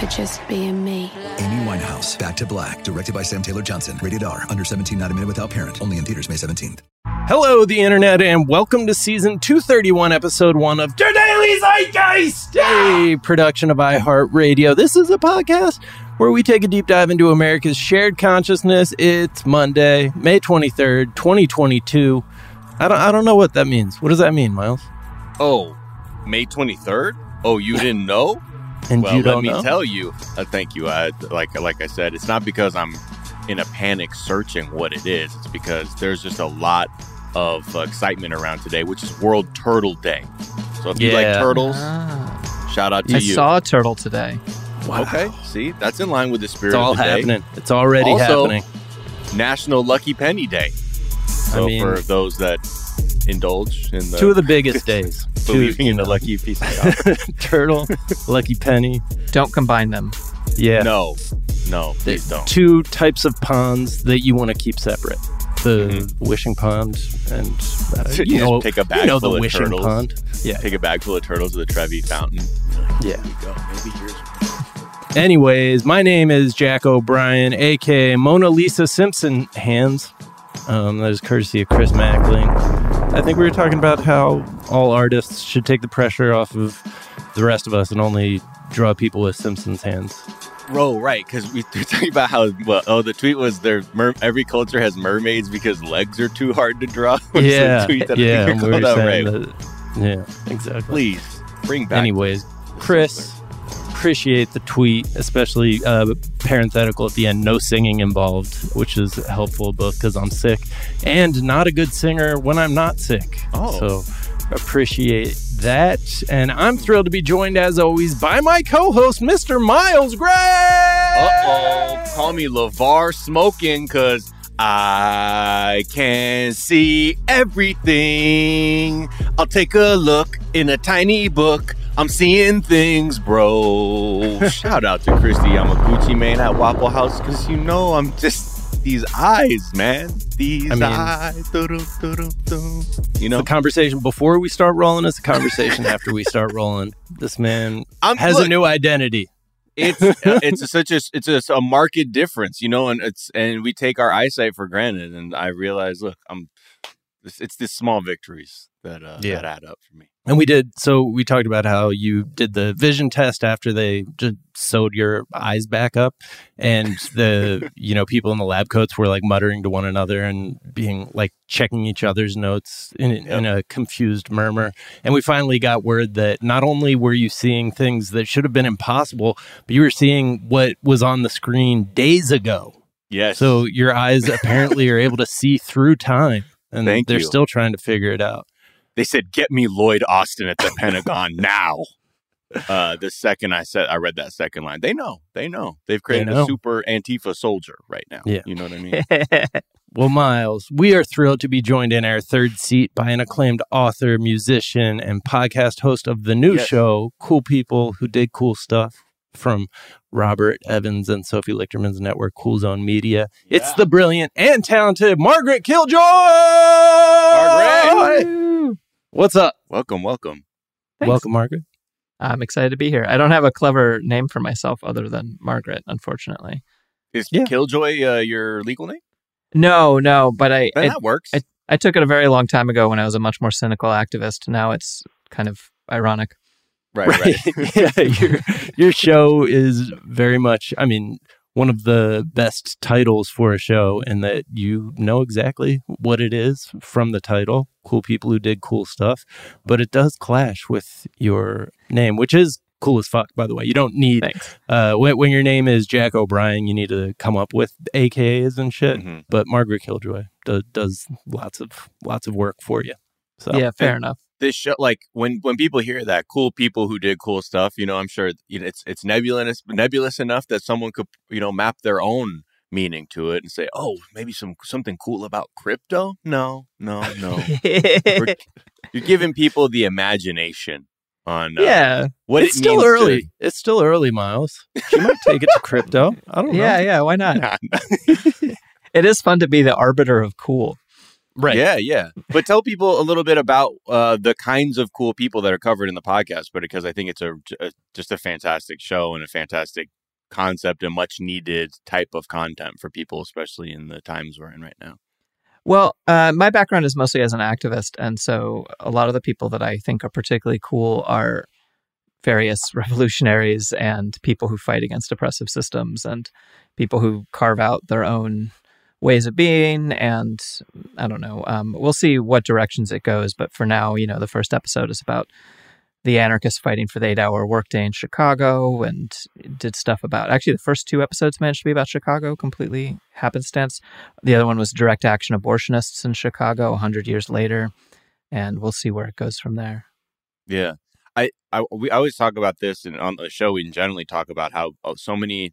for just being me. Amy Winehouse, Back to Black, directed by Sam Taylor Johnson. Rated R, under 17, not a minute without parent. Only in theaters May 17th. Hello, the internet, and welcome to season 231, episode one of The Daily Zeitgeist, a production of iHeartRadio. This is a podcast where we take a deep dive into America's shared consciousness. It's Monday, May 23rd, 2022. I don't, I don't know what that means. What does that mean, Miles? Oh, May 23rd? Oh, you didn't know? And well, you let don't me know? tell you. Uh, thank you. Uh, like like I said, it's not because I'm in a panic searching what it is. It's because there's just a lot of uh, excitement around today, which is World Turtle Day. So if you like turtles, Ah. shout out to I you. I saw a turtle today. Wow. Okay, see, that's in line with the spirit It's all of the day. happening. It's already Also, happening. National Lucky Penny Day. So mean- for those that indulge in the Two of the biggest days. Believing you in the lucky piece of chocolate. turtle, lucky penny. Don't combine them. Yeah. No, no, please don't. two types of ponds that you want to keep separate. The Mm-hmm. wishing pond and uh, You you know, take a bag you know full the of wishing turtles. pond. Yeah, Take a bag full of turtles to the Trevi Fountain. yeah. Go. Maybe yours. Anyways, my name is Jack O'Brien, aka Mona Lisa Simpson hands. Um, that is courtesy of Chris Mackling. I think we were talking about how all artists should take the pressure off of the rest of us and only draw people with Simpsons hands. Bro, right? Because we were talking about how well, oh, the tweet was there. Mer- every culture has mermaids because legs are too hard to draw. Yeah, tweet that I yeah. we out Ray. that, yeah, exactly. Please bring back. Anyways, Chris, appreciate the tweet, especially uh, parenthetical at the end, no singing involved, which is helpful both because I'm sick and not a good singer when I'm not sick. Oh. So appreciate that. And I'm thrilled to be joined, as always, by my co host, Mr. Miles Gray. Uh oh, call me Lavar smoking because I can see everything. I'll take a look in a tiny book. I'm seeing things, bro. Shout out to Kristi Yamaguchi, man, at Waffle House, because you know I'm just these eyes, man. These I mean- eyes. Doo-doo, doo-doo, doo. You know, The conversation before we start rolling is the conversation after we start rolling. This man I'm has look, a new identity. it's uh, it's a, such a it's a, a marked difference, you know, and it's and we take our eyesight for granted. And I realize, look, I'm it's, it's the small victories that uh, Yeah. that add up for me. And we did. So we talked about how you did the vision test after they just sewed your eyes back up, and the you know people in the lab coats were like muttering to one another and being like checking each other's notes in, in a confused murmur. And we finally got word that not only were you seeing things that should have been impossible, but you were seeing what was on the screen days ago. Yes. So your eyes apparently are able to see through time, and Thank they're you. still trying to figure it out. They said, "Get me Lloyd Austin at the Pentagon now." Uh, the second I said I read that second line, they know, they know, they've created know. a super Antifa soldier right now. Yeah. you know what I mean. Well, Miles, we are thrilled to be joined in our third seat by an acclaimed author, musician, and podcast host of the new Yes. show, Cool People Who Did Cool Stuff from Robert Evans and Sophie Lichterman's network, Cool Zone Media. It's the brilliant and talented Margaret Killjoy! Margaret! What's up? welcome, welcome. Welcome, Margaret. I'm excited to be here. I don't have a clever name for myself other than Margaret, unfortunately. Is Yeah. Killjoy uh, your legal name? No, no, but I Then I, that works. I I took it a very long time ago when I was a much more cynical activist. Now it's kind of ironic. right, right. yeah, your, your show is very much, I mean, one of the best titles for a show in that you know exactly what it is from the title. Cool people who did cool stuff, but it does clash with your name, which is cool as fuck, by the way. You don't need, Thanks. uh, when, when your name is Jack O'Brien, you need to come up with AKAs and shit. Mhm. But Margaret Killjoy do, does lots of, lots of work for you. So, yeah, fair enough. This show like when when people hear that cool people who did cool stuff you know i'm sure you know it's it's nebulous nebulous enough that someone could you know map their own meaning to it and say oh maybe some something cool about crypto no no no you're giving people the imagination on uh, yeah, what it's it still means early. to- It's still early, Miles. you might take it to crypto. I don't know. yeah, yeah. Why not? It is fun to be the arbiter of cool. Right. Yeah, yeah. But tell people a little bit about uh, the kinds of cool people that are covered in the podcast, but because I think it's a, a just a fantastic show and a fantastic concept and much needed type of content for people, especially in the times we're in right now. Well, uh, my background is mostly as an activist, and so a lot of the people that I think are particularly cool are various revolutionaries and people who fight against oppressive systems and people who carve out their own ways of being. And I don't know, um, we'll see what directions it goes. But for now, you know, the first episode is about the anarchists fighting for the eight hour workday in Chicago and did stuff about actually the first two episodes managed to be about Chicago completely happenstance. The other one was direct action abortionists in Chicago 100 years later. And we'll see where it goes from there. Yeah. I, I we always talk about this and on the show we generally talk about how oh, so many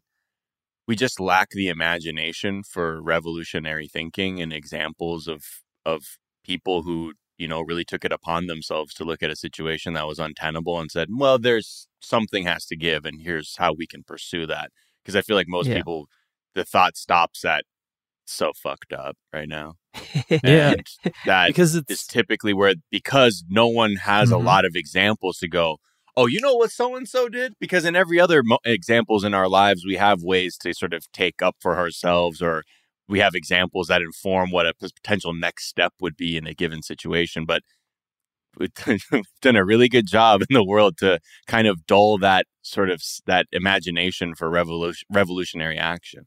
we just lack the imagination for revolutionary thinking and examples of of people who you know really took it upon themselves to look at a situation that was untenable and said well there's something has to give and here's how we can pursue that because i feel like most Yeah. people the thought stops at so fucked up right now Yeah. and that Because is it's typically where because no one has Mhm. a lot of examples to go oh you know what so and so did because in every other mo- examples in our lives we have ways to sort of take up for ourselves or we have examples that inform what a potential next step would be in a given situation but we've done a really good job in the world to kind of dull that sort of that imagination for revolution, revolutionary action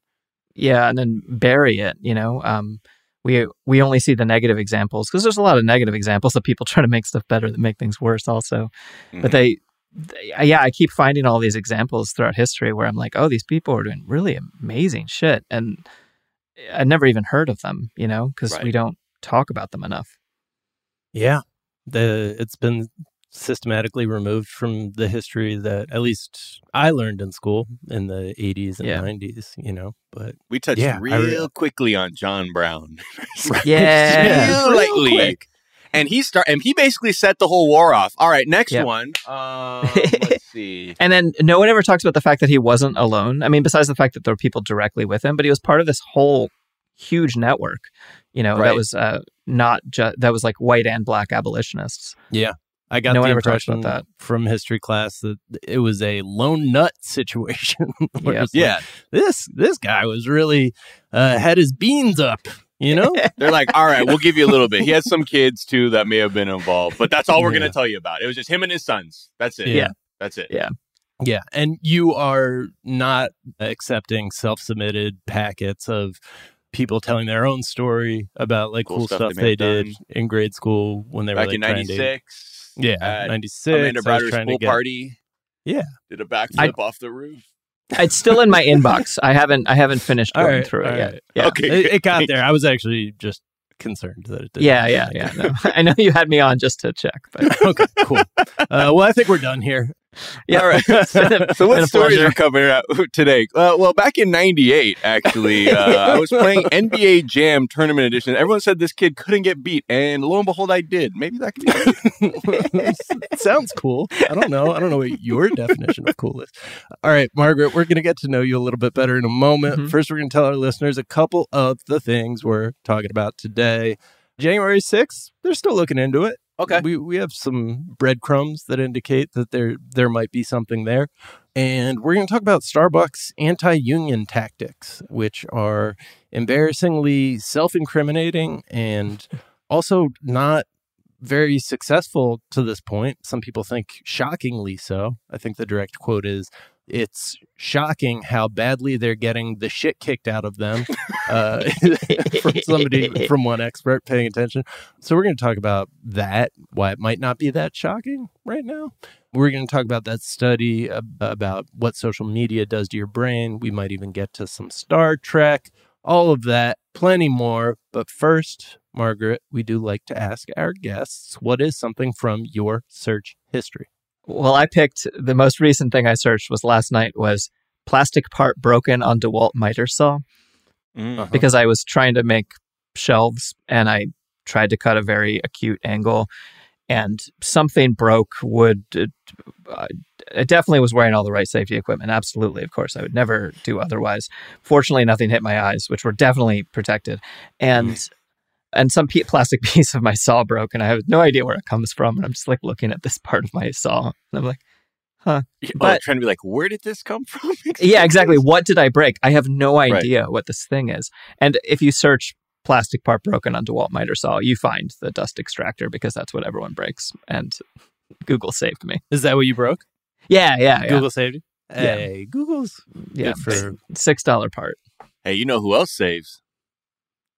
yeah and then bury it you know um we we only see the negative examples because there's a lot of negative examples of people trying to make stuff better that make things worse also but Mhm. they, they yeah i keep finding all these examples throughout history where i'm like oh these people are doing really amazing shit and i never even heard of them you know because we don't talk about them enough yeah. The it's been systematically removed from the history that at least I learned in school in the 80s and Yeah. 90s, you know. But we touched Yeah, real re- quickly on john brown Yeah. real Real lightly. quick. And he start and he basically set the whole war off. All right, next Yep. one. Um, let's see. And then no one ever talks about the fact that he wasn't alone. I mean, besides the fact that there were people directly with him, but he was part of this whole huge network. You know, Right. that was uh, not just that was like white and black abolitionists. Yeah. I got No the ever talks impression about from history class that it was a lone nut situation. Yep. it's like, Yeah. this this guy was really uh, had his beans up. You know, They're like, all right, we'll give you a little bit. He has some kids too that may have been involved, but that's all we're Yeah. going to tell you about. It was just him and his sons. That's it. Yeah. That's it. Yeah. Yeah, and you are not accepting self-submitted packets of people telling their own story about like Cool cool, stuff stuff, they they did done. in grade school when they were like in trying to- '96. Yeah, ninety six. Amanda Browder's school party. Yeah. Did a backflip I- off the roof. It's still in my inbox. I haven't I haven't finished All going right, through it all yet. right. Yeah. Okay. It, it got there. I was actually just concerned that it did. Yeah, yeah, yeah. No. I know you had me on just to check, but okay, cool. Uh, well, I think we're done here. Yeah. All right. It's been a- so what stories pleasure. are coming out today? Uh, well, back in '98, actually, uh, I was playing NBA Jam Tournament Edition. Everyone said this kid couldn't get beat, and lo and behold, I did. Maybe that could be. Sounds cool. I don't know. I don't know what your definition of cool is. All right, Margaret, we're going to get to know you a little bit better in a moment. Mhm. First, we're going to tell our listeners a couple of the things we're talking about today. January 6th, they're still looking into it. Okay. We we have some breadcrumbs that indicate that there there might be something there. And we're going to talk about Starbucks anti-union tactics, which are embarrassingly self-incriminating and also not very successful to this point. Some people think shockingly so. I think the direct quote is it's shocking how badly they're getting the shit kicked out of them uh, from somebody from one expert paying attention. So we're going to talk about that, why it might not be that shocking right now. We're going to talk about that study about what social media does to your brain. We might even get to some Star Trek, all of that, plenty more. But first, Margaret, we do like to ask our guests what is something from your search history? Well, I picked the most recent thing I searched was last night was plastic part broken on DeWalt miter saw Mm. Uh-huh. because I was trying to make shelves and I tried to cut a very acute angle and something broke would uh, I definitely was wearing all the right safety equipment absolutely of course I would never do otherwise fortunately nothing hit my eyes which were definitely protected and and some pe- plastic piece of my saw broke and I have no idea where it comes from and I'm just like looking at this part of my saw and I'm like huh Oh, But- trying to be like, where did this come from? yeah, exactly. What did I break? I have no Right. idea what this thing is. And if you search plastic part broken on DeWalt miter saw, you find the dust extractor because that's what everyone breaks. And Google saved me. Is that what you broke? Yeah, yeah, yeah. Google saved you? Yeah. Hey, Google's yeah. good for Six dollar part. Hey, you know who else saves?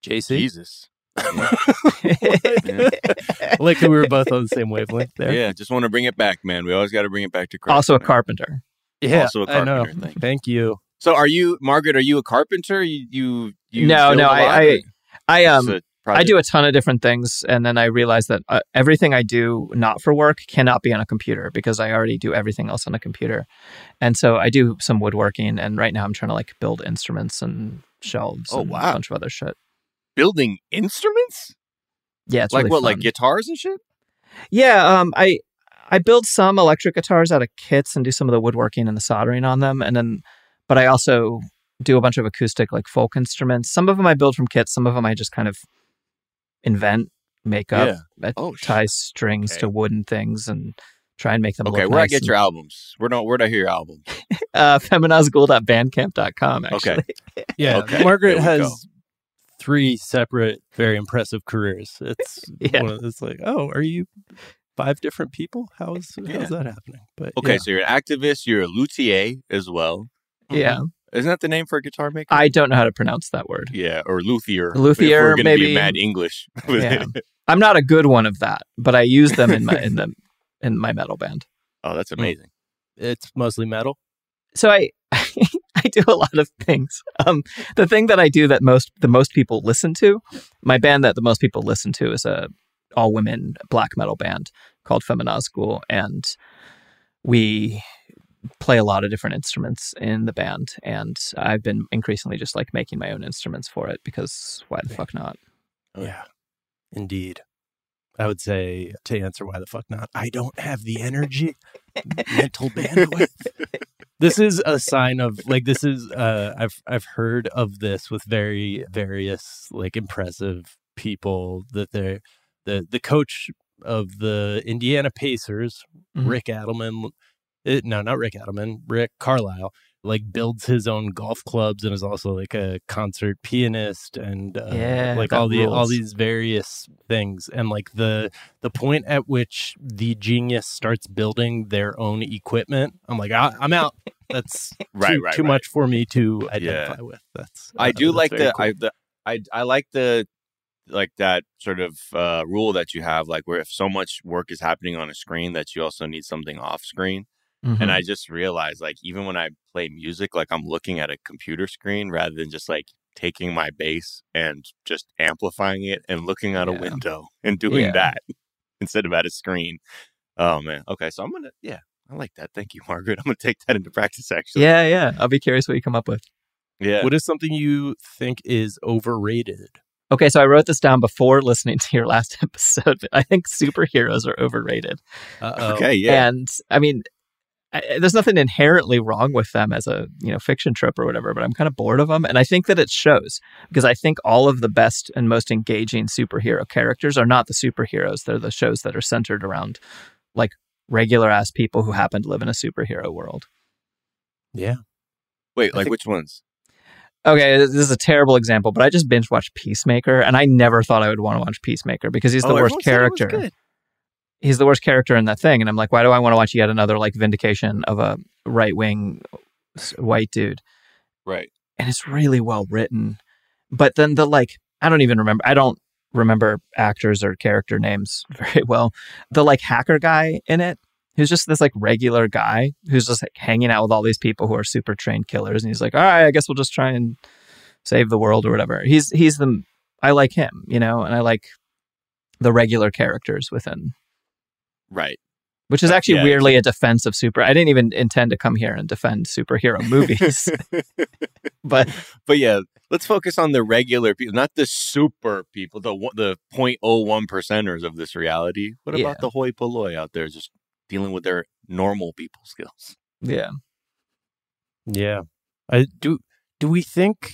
JC. Jesus. like we were both on the same wavelength there. Yeah, just want to bring it back, man. We always got to bring it back to Christ. also a carpenter. Yeah, Also a I know. carpenter, thank you. Thank you. So, are you, Margaret? Are you a carpenter? You, you, you no, no. a I, lot, I, I um, a I project? do a ton of different things, and then I realized that uh, everything I do not for work cannot be on a computer because I already do everything else on a computer. And so I do some woodworking, and right now I'm trying to like build instruments and shelves Oh, and wow. a bunch of other shit. Building instruments. Yeah, it's like really what? Like guitars and shit. Yeah, um, I I build some electric guitars out of kits and do some of the woodworking and the soldering on them, and then, but I also do a bunch of acoustic like folk instruments. Some of them I build from kits. Some of them I just kind of invent, make up, I Oh, sh- tie strings okay. to wooden things, and try and make them Okay, look where I get and- your albums? Where do where do I hear your albums? uh, feminazgul.bandcamp.com. Actually, Okay. Yeah, Okay, Margaret has go. Three separate, very impressive careers. It's Yeah. one of, it's like, oh, are you five different people? How's Yeah. how's that happening? But Okay, yeah. so you're an activist. You're a luthier as well. Mm-hmm. yeah. Isn't that the name for a guitar maker? I don't know how to pronounce that word. yeah, or luthier. Luthier, If we're maybe. be mad English. with Yeah. it. I'm not a good one of that, but I use them in my in the in my metal band. oh, that's mm. amazing. it's mostly metal. so I I do a lot of things. Um, the thing that I do that most the most people listen to, my band that the most people listen to is a all women black metal band called Feminazgul, and we play a lot of different instruments in the band. And I've been increasingly just like making my own instruments for it because why the fuck not? Yeah, indeed. I would say to answer why the fuck not, I don't have the energy, mental bandwidth. This is a sign of like this is uh I've I've heard of this with very various like impressive people that they're the the coach of the Indiana Pacers, Mhm. Rick Adelman. eh, no, not Rick Adelman. Rick Carlisle like builds his own golf clubs and is also like a concert pianist and uh, Yeah, like all the all these various things and like the the point at which the genius starts building their own equipment i'm like I, i'm out that's Right, too, right, too right. much for me to identify with that's I uh, do that's like the, cool. I the I I like the like that sort of uh, rule that you have, like where if so much work is happening on a screen that you also need something off screen. Mhm. And I just realized, like, even when I play music, like I'm looking at a computer screen rather than just like taking my bass and just amplifying it and looking out a window and doing Yeah. that instead of at a screen. Oh man. Okay, so I'm gonna yeah, I like that. Thank you, Margaret. I'm gonna take that into practice actually. yeah, yeah. I'll be curious what you come up with. Yeah. what is something you think is overrated Okay, so I wrote this down before listening to your last episode. I think superheroes are overrated. Uh-oh. Okay, yeah. And I mean, I, there's nothing inherently wrong with them as a you know fiction trope or whatever, but I'm kind of bored of them, and I think that it shows because I think all of the best and most engaging superhero characters are not the superheroes; they're the shows that are centered around like regular ass people who happen to live in a superhero world. yeah Wait, I like think- which ones? Okay, this is a terrible example, but I just binge watched Peacemaker, and I never thought I would want to watch Peacemaker because he's the Oh, worst everyone said it was character. He's the worst character in that thing, and I'm like, why do I want to watch yet another like vindication of a right wing white dude? Right. And it's really well written, but then the like, I don't even remember. I don't remember actors or character names very well. The like hacker guy in it, who's just this like regular guy who's just like hanging out with all these people who are super trained killers, and he's like, all right, I guess we'll just try and save the world or whatever. He's he's the I like him, you know, and I like the regular characters within Right. which is actually Yeah, weirdly a defense of super. I didn't even intend to come here and defend superhero movies, but but yeah, let's focus on the regular people, not the super people, the the 0.01 percenters of this reality. What Yeah. about the hoi polloi out there just dealing with their normal people skills? yeah, Yeah. I do do we think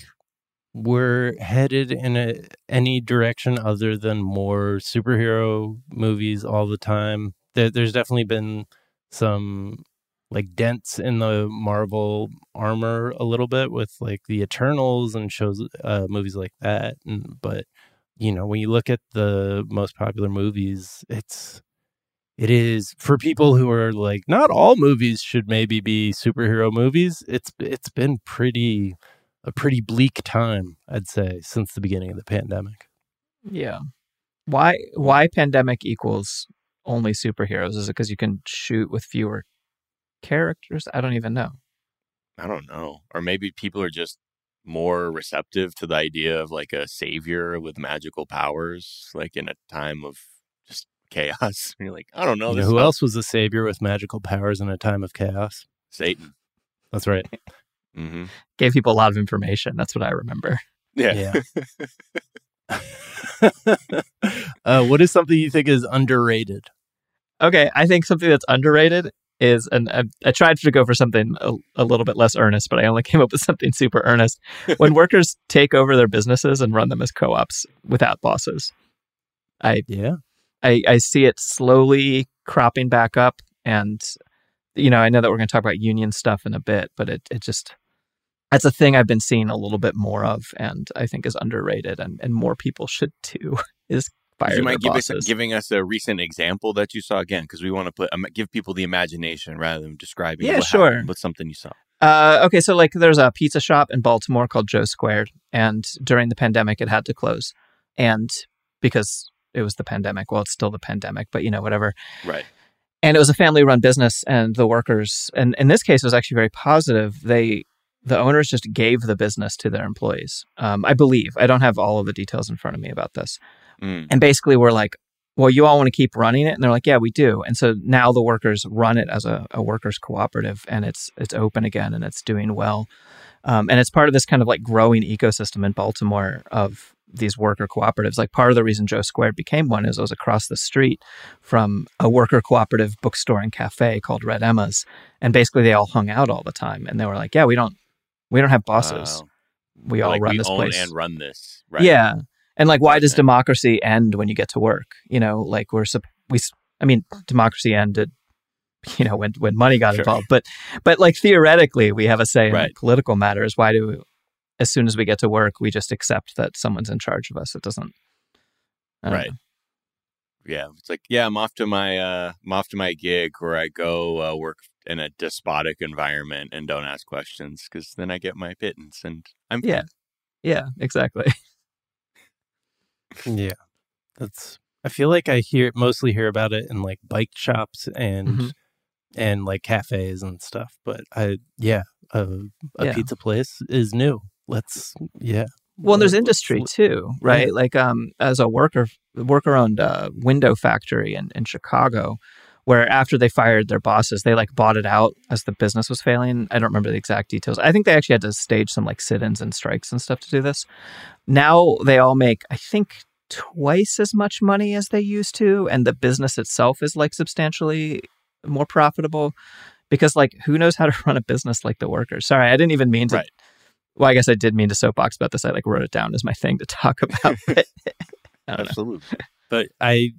we're headed in a, any direction other than more superhero movies all the time? There, there's definitely been some like dents in the Marvel armor a little bit with like the Eternals and shows uh movies like that and but you know when you look at the most popular movies it's it is for people who are like not all movies should maybe be superhero movies it's it's been pretty a pretty bleak time i'd say since the beginning of the pandemic yeah. Why why pandemic equals only superheroes? Is it because you can shoot with fewer characters? I don't even know. I don't know. Or maybe people are just more receptive to the idea of like a savior with magical powers, like in a time of just chaos. You're like, I don't know. you know who felt- else was a savior with magical powers in a time of chaos Satan. that's right hmm Gave people a lot of information. That's what I remember. Yeah. yeah. uh, what is something you think is underrated Okay, I think something that's underrated is, and I, I tried to go for something a, a little bit less earnest, but I only came up with something super earnest. When workers take over their businesses and run them as co-ops without bosses, I yeah I, I see it slowly cropping back up, and you know I know that we're going to talk about union stuff in a bit, but it it just that's a thing I've been seeing a little bit more of, and I think is underrated, and and more people should too. Is fire you their might give us bosses. giving us a recent example that you saw again because we want to put um, give people the imagination rather than describing. Yeah, sure. happened, But something you saw. Uh, okay, so like there's a pizza shop in Baltimore called Joe Squared, and during the pandemic, it had to close, and because it was the pandemic, well, it's still the pandemic, but you know, whatever. Right. And it was a family-run business, and the workers, and in this case, it was actually very positive. They, the owners, just gave the business to their employees. Um, I believe I don't have all of the details in front of me about this, Mm. and basically, we're like, well, you all want to keep running it, and they're like, yeah, we do. And so now the workers run it as a, a workers cooperative, and it's it's open again, and it's doing well. Um, and it's part of this kind of like growing ecosystem in Baltimore of these worker cooperatives. Like part of the reason Joe Squared became one is it was across the street from a worker cooperative bookstore and cafe called Red Emma's, and basically they all hung out all the time, and they were like, yeah, we don't we don't have bosses. Wow. We all like, run we this own place. and run this. Right. Yeah. And like, why does democracy end when you get to work? You know, like we're we. I mean, democracy ended. You know, when when money got Sure. involved, but but like theoretically, we have a say in Right. political matters. Why do, we, as soon as we get to work, we just accept that someone's in charge of us? It doesn't. Right. know. Yeah, it's like yeah, I'm off to my uh, I'm off to my gig where I go uh, work in a despotic environment and don't ask questions because then I get my pittance and I'm Yeah. fine. Yeah. Exactly. Yeah, that's. I feel like I hear mostly hear about it in like bike shops and Mhm. and like cafes and stuff. But I, yeah, a, a Yeah. pizza place is new. Let's, yeah. Well, and there's industry too, right? Like, um, as a worker, worker-owned uh, window factory in, in Chicago, where after they fired their bosses, they like bought it out as the business was failing. I don't remember the exact details. I think they actually had to stage some like sit-ins and strikes and stuff to do this. Now they all make, I think, twice as much money as they used to, and the business itself is like substantially more profitable. Because like, who knows how to run a business like the workers? Sorry, I didn't even mean to Right. well, I guess I did mean to soapbox about this. I like wrote it down as my thing to talk about. don't know. Absolutely. but I,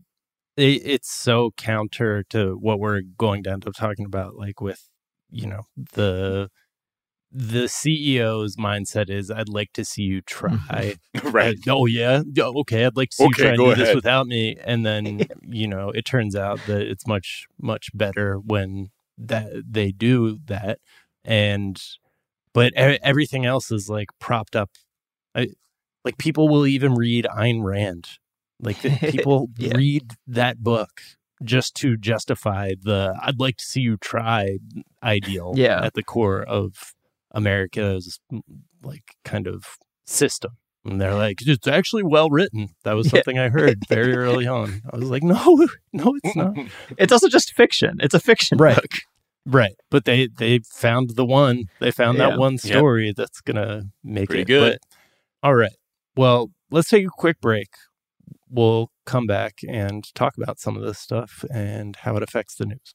it, it's so counter to what we're going down to talking about, like with you know the the CEO's mindset is, I'd like to see you try. right. Uh, oh yeah, okay. I'd like to see Okay, you try and do this without me, and then you know it turns out that it's much much better when that they do that, and but everything else is like propped up. I, like people will even read Ayn Rand. Like people Yeah. read that book just to justify the "I'd like to see you try" ideal Yeah. at the core of America's like kind of system. And they're like, it's actually well written. That was Yeah. something I heard very early on. I was like, no, no, it's not. It's also just fiction. It's a fiction Right. book. Right. But they they found the one. They found Yeah. that one Yep. story that's gonna make Pretty it. good. But- all right. Well, let's take a quick break. We'll come back and talk about some of this stuff and how it affects the news.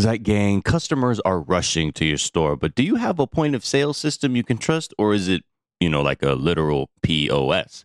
Zeit Gang, customers are rushing to your store, but do you have a point of sale system you can trust, or is it, you know, like a literal POS?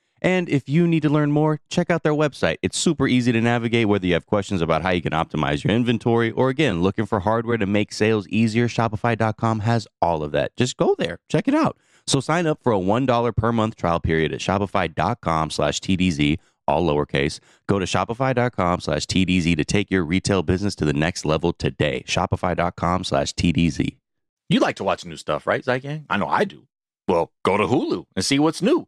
And if you need to learn more, check out their website. It's super easy to navigate, whether you have questions about how you can optimize your inventory or, again, looking for hardware to make sales easier. Shopify.com has all of that. Just go there, check it out. So sign up for a $1 per month trial period at shopify.com slash TDZ, all lowercase. Go to shopify.com slash TDZ to take your retail business to the next level today. Shopify.com slash TDZ. You like to watch new stuff, right, Zeitgang? I know I do. Well, go to Hulu and see what's new.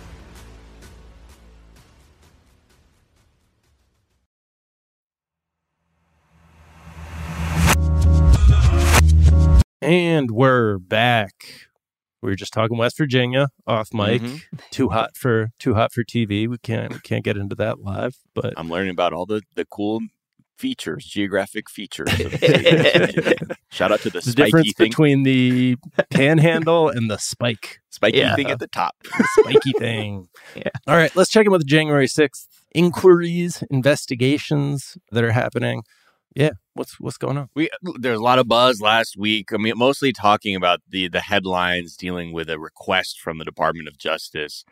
And we're back. We were just talking West Virginia off mic. Mhm. Too hot for too hot for TV. We can't we can't get into that live. But I'm learning about all the, the cool features, geographic features. Shout out to the, the spiky difference thing, between the panhandle and the spike. spiky Yeah. thing at the top. The spiky thing. Yeah. All right, let's check in with the January 6th inquiries, investigations that are happening. Yeah, what's what's going on? We there's a lot of buzz last week. I mean, mostly talking about the the headlines dealing with a request from the Department of Justice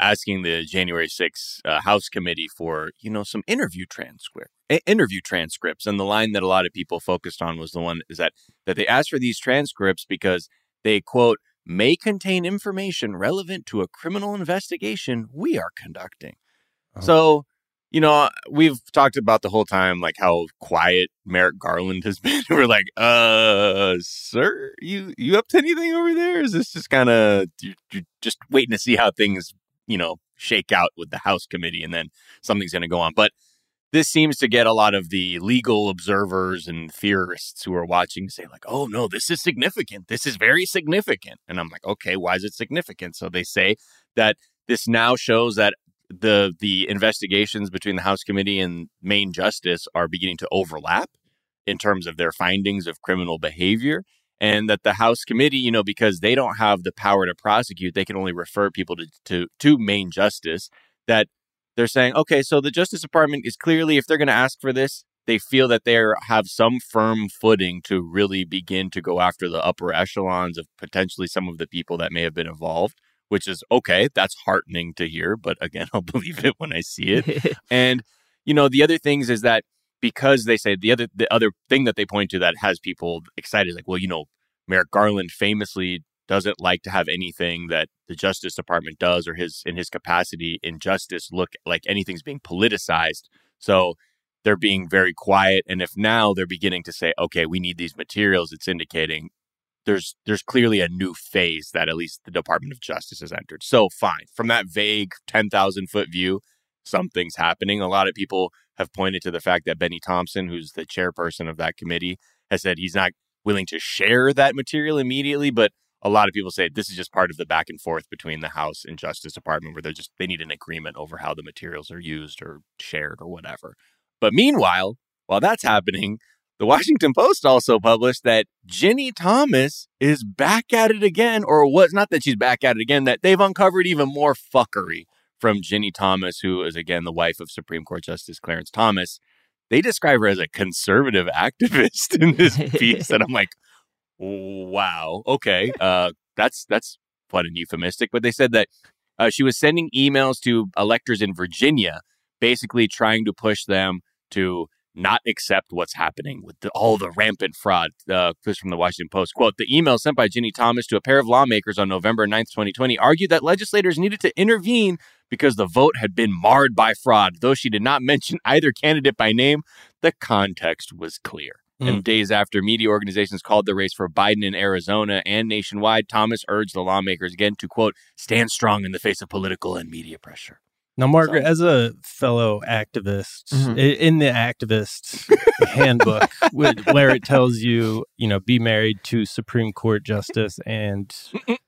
asking the January 6th uh, House Committee for you know some interview transcript interview transcripts. And the line that a lot of people focused on was the one is that that they asked for these transcripts because they quote may contain information relevant to a criminal investigation we are conducting. Oh. So you know, we've talked about the whole time like how quiet Merrick Garland has been. We're like, uh, sir, you you up to anything over there? Is this just kind of just waiting to see how things, you know, shake out with the House committee, and then something's going to go on. But this seems to get a lot of the legal observers and theorists who are watching say like, oh no, this is significant. This is very significant. And I'm like, okay, why is it significant? So they say that this now shows that the the investigations between the House committee and Main Justice are beginning to overlap in terms of their findings of criminal behavior and that the House committee, you know, because they don't have the power to prosecute, they can only refer people to to, to Main Justice that they're saying, okay, so the Justice Department is clearly if they're going to ask for this, they feel that they have some firm footing to really begin to go after the upper echelons of potentially some of the people that may have been involved which is okay. That's heartening to hear, but again, I'll believe it when I see it. and you know, the other things is that because they say the other the other thing that they point to that has people excited is like, well, you know, Merrick Garland famously doesn't like to have anything that the Justice Department does or his in his capacity in justice look like anything's being politicized. So they're being very quiet. And if now they're beginning to say, okay, we need these materials, it's indicating there's there's clearly a new phase that at least the Department of Justice has entered. So fine, from that vague ten thousand foot view, something's happening. A lot of people have pointed to the fact that Bennie Thompson, who's the chairperson of that committee, has said he's not willing to share that material immediately, but a lot of people say this is just part of the back and forth between the House and Justice Department where they're just they need an agreement over how the materials are used or shared or whatever. But meanwhile, while that's happening, the Washington Post also published that Ginni Thomas is back at it again, or was not that she's back at it again, that they've uncovered even more fuckery from Ginni Thomas, who is again the wife of Supreme Court Justice Clarence Thomas. They describe her as a conservative activist in this piece, and I'm like, wow, okay, uh, that's that's fun and euphemistic. But they said that uh, she was sending emails to electors in Virginia, basically trying to push them to not accept what's happening with the, all the rampant fraud. Uh, this from the Washington Post. Quote, the email sent by Ginni Thomas to a pair of lawmakers on November 9th, 2020 argued that legislators needed to intervene because the vote had been marred by fraud. Though she did not mention either candidate by name, the context was clear. And days after media organizations called the race for Biden in Arizona and nationwide, Thomas urged the lawmakers again to, quote, stand strong in the face of political and media pressure. Now, Margaret, as a fellow activist, Mhm. in the activist handbook, where it tells you, you know, be married to Supreme Court justice and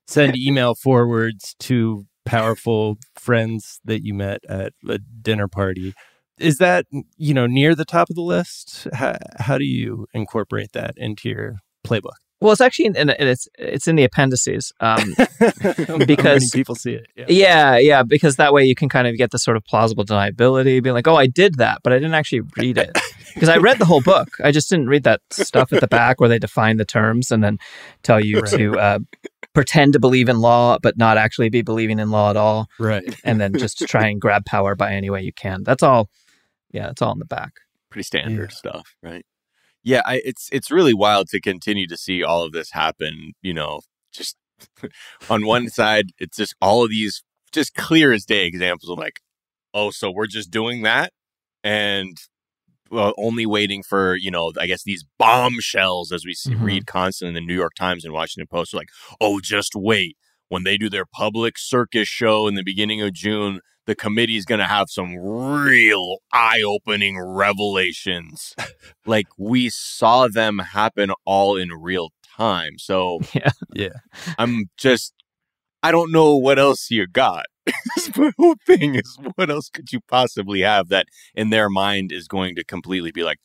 send email forwards to powerful friends that you met at a dinner party, is that you know near the top of the list? How, how do you incorporate that into your playbook? Well, it's actually in, in it's it's in the appendices um, How many because people see it. Yeah. yeah, yeah, because that way you can kind of get the sort of plausible deniability, being like, oh, I did that, but I didn't actually read it because I read the whole book. I just didn't read that stuff at the back where they define the terms and then tell you to uh, pretend to believe in law but not actually be believing in law at all, Right. and then just try and grab power by any way you can. That's all. Yeah, it's all in the back. pretty standard stuff, right? Yeah, I, it's it's really wild to continue to see all of this happen. You know, just on one side, it's just all of these just clear as day examples of like, oh, so we're just doing that, and well, only waiting for you know, I guess these bombshells as we see Mhm. read constantly in the New York Times and Washington Post. Are like, oh, just wait when they do their public circus show in the beginning of June. The committee's going to have some real eye-opening revelations like we saw them happen all in real time. So Yeah. Yeah. I'm just I don't know what else you got. My whole thing is what else could you possibly have that in their mind is going to completely be like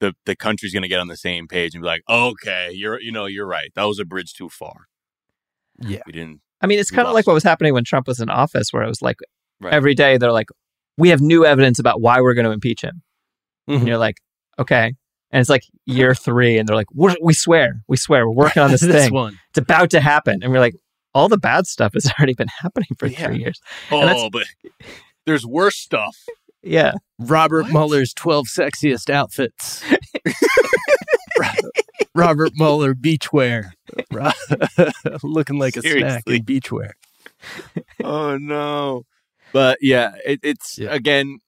the the country's going to get on the same page and be like, "Okay, you're you know, you're right. That was a bridge too far." Yeah. We didn't I mean, it's kind of like what was happening when Trump was in office, where it was like Right. every day they're like, "We have new evidence about why we're going to impeach him," Mhm. and you're like, "Okay." And it's like year three, and they're like, we're, swear, we swear, we're working on this, this thing. one. It's about to happen." And we're like, "All the bad stuff has already been happening for Yeah. three years." Oh, but there's worse stuff. Yeah, Robert What? Mueller's 12 sexiest outfits. Robert Mueller beachwear. Ro- Looking like a snack Seriously. in beachwear. oh no but yeah it, it's Yeah. again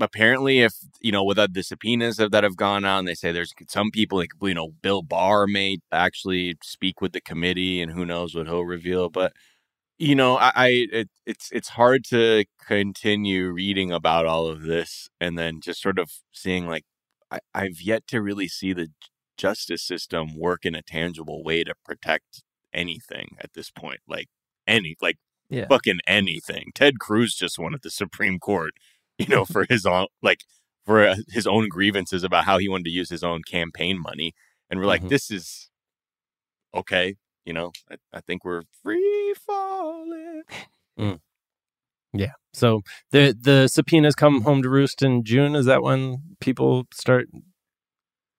apparently if you know without the subpoenas that that have gone on they say there's some people like you know bill barr may actually speak with the committee and who knows what he'll reveal but you know i, I it, it's it's hard to continue reading about all of this and then just sort of seeing like I, i've yet to really see the justice system work in a tangible way to protect anything at this point like any like yeah. fucking anything. Ted Cruz just won at the Supreme Court, you know, for his own like for uh, his own grievances about how he wanted to use his own campaign money, and we're like, Mhm. this is okay. You know, I, I think we're free falling. Yeah. So the the subpoenas come home to roost in June. Is that when people start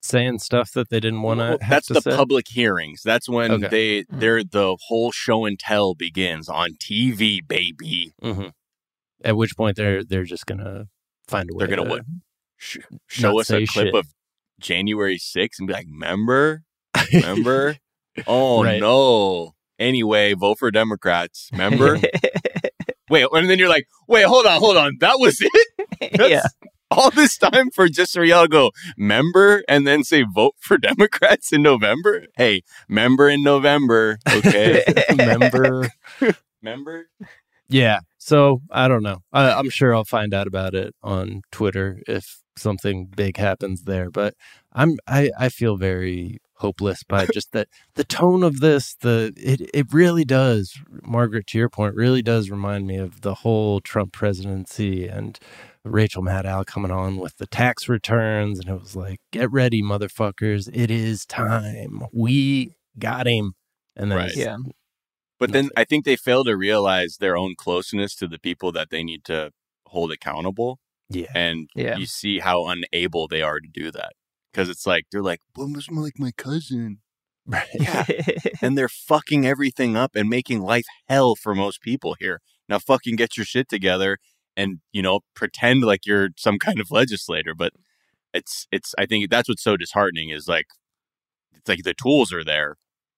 saying stuff that they didn't want Well, to? that's the say? public hearings. That's when Okay. they they're the whole show and tell begins on TV, baby. Mhm. At which point they're they're just gonna find a way. They're gonna to- what? Sh- show us a clip shit. of January 6th and be like, "Remember, remember? oh Right. no." Anyway, vote for Democrats. Remember? Wait, and then you're like, "Wait, hold on, hold on. That was it? That's yeah, all this time for just for y'all go member and then say vote for Democrats in November? Hey, member in November, okay? member. member? Yeah. So I don't know. I, I'm sure I'll find out about it on Twitter if something big happens there. But I'm I, I feel very hopeless by just that the tone of this. The it it really does, Margaret. To your point, really does remind me of the whole Trump presidency and Rachel Maddow coming on with the tax returns, and it was like, get ready, motherfuckers! It is time. We got him. And then Right. yeah. But then I think they fail to realize their own closeness to the people that they need to hold accountable. yeah, And Yeah. you see how unable they are to do that. Because it's like, they're like, well, it was more like my cousin. right. Yeah. and they're fucking everything up and making life hell for most people here. Now fucking get your shit together and, you know, pretend like you're some kind of legislator. But it's it's I think that's what's so disheartening is like it's like the tools are there,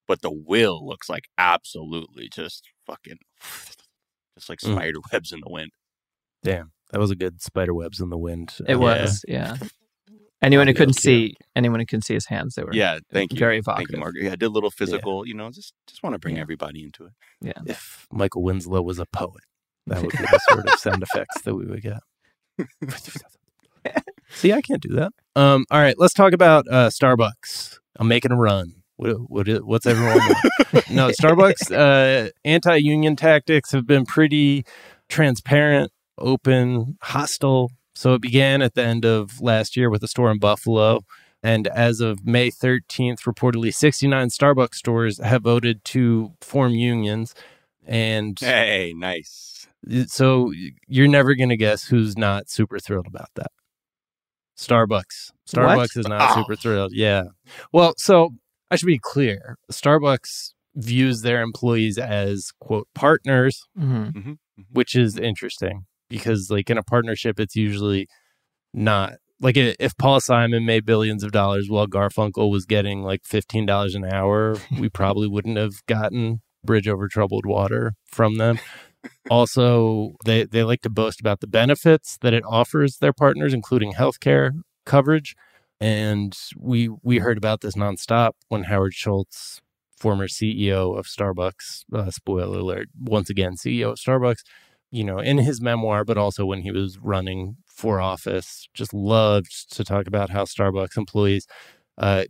but the will looks like absolutely just fucking just like Mm. spider webs in the wind. Damn, that was a good spider webs in the wind. It Uh, was, yeah. Anyone who couldn't cue. see, anyone who couldn't see his hands, they were Yeah, thank you. very Thank you. Margaret. Yeah, I did a little physical, you know, just just want to bring everybody into it. Yeah. If Michael Winslow was a poet, that would be the sort of sound effects that we would get. See, I can't do that. Um, all right, let's talk about uh, Starbucks. I'm making a run. What, what, what's everyone? no, Starbucks uh, anti-union tactics have been pretty transparent, open, hostile. So it began at the end of last year with a store in Buffalo. And as of May 13th, reportedly 69 Starbucks stores have voted to form unions. And Hey, nice. So you're never going to guess who's not super thrilled about that. Starbucks. Starbucks What? is not Oh. super thrilled. Yeah. Well, so I should be clear. Starbucks views their employees as quote partners, hmm which is interesting because like in a partnership it's usually not like if Paul Simon made billions of dollars while Garfunkel was getting like $15 an hour, we probably wouldn't have gotten Bridge Over Troubled Water from them. Also, they, they like to boast about the benefits that it offers their partners, including healthcare coverage. And we we heard about this nonstop when Howard Schultz, former CEO of Starbucks, uh, spoiler alert, once again CEO of Starbucks, you know, in his memoir, but also when he was running for office, just loved to talk about how Starbucks employees. Uh,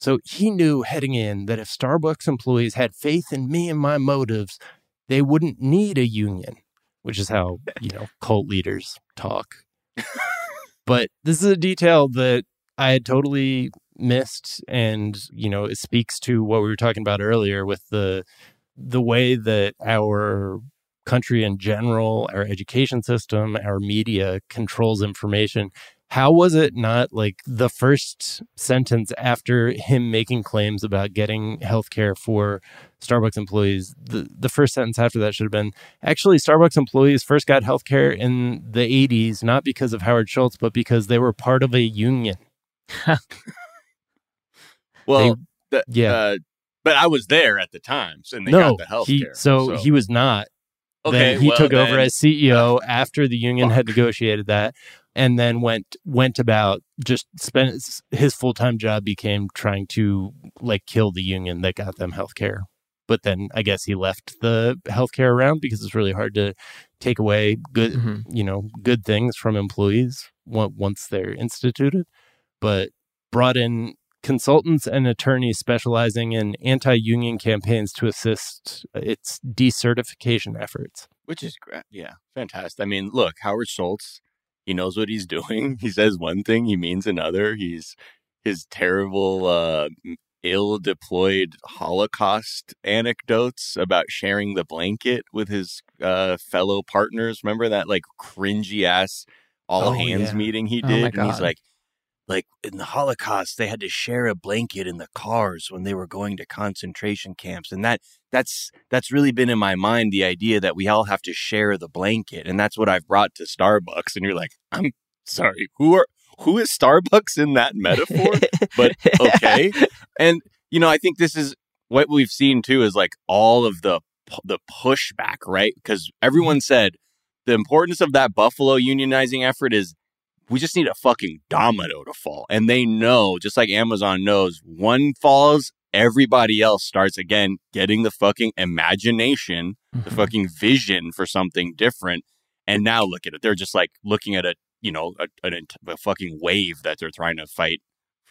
so he knew heading in that if Starbucks employees had faith in me and my motives, they wouldn't need a union, which is how, you know, cult leaders talk. but this is a detail that I had totally missed and you know it speaks to what we were talking about earlier with the the way that our country in general our education system our media controls information how was it not like the first sentence after him making claims about getting health care for Starbucks employees the the first sentence after that should have been actually Starbucks employees first got health care in the 80s not because of Howard Schultz but because they were part of a union Well, the- yeah. uh, but I was there at the time, so and they no, got the health he, care. so, he was not. Okay, then he well, took over as CEO after the union had negotiated that, and then went went about just spent his full time job became trying to like kill the union that got them health care. But then I guess he left the healthcare around because it's really hard to take away good, Mhm. you know, good things from employees once they're instituted. But brought in consultants and attorneys specializing in anti-union campaigns to assist its decertification efforts. which is great. Yeah, fantastic. I mean, look, Howard Schultz, he knows what he's doing. He says one thing, he means another. He's his terrible, uh, ill deployed Holocaust anecdotes about sharing the blanket with his uh, fellow partners. Remember that like cringy ass all Oh, hands yeah. meeting he Oh, did? my and he's like, like in the Holocaust, they had to share a blanket in the cars when they were going to concentration camps, and that that's that's really been in my mind the idea that we all have to share the blanket, and that's what I've brought to Starbucks. And you're like, I'm sorry, who are who is Starbucks in that metaphor? but okay, and you know, I think this is what we've seen too is like all of the the pushback, right? Because everyone mm-hmm. said the importance of that Buffalo unionizing effort is we just need a fucking domino to fall. And they know, just like Amazon knows, one falls, everybody else starts again getting the fucking imagination, the mm-hmm. fucking vision for something different. And now look at it. They're just like looking at a, you know, a, a, a fucking wave that they're trying to fight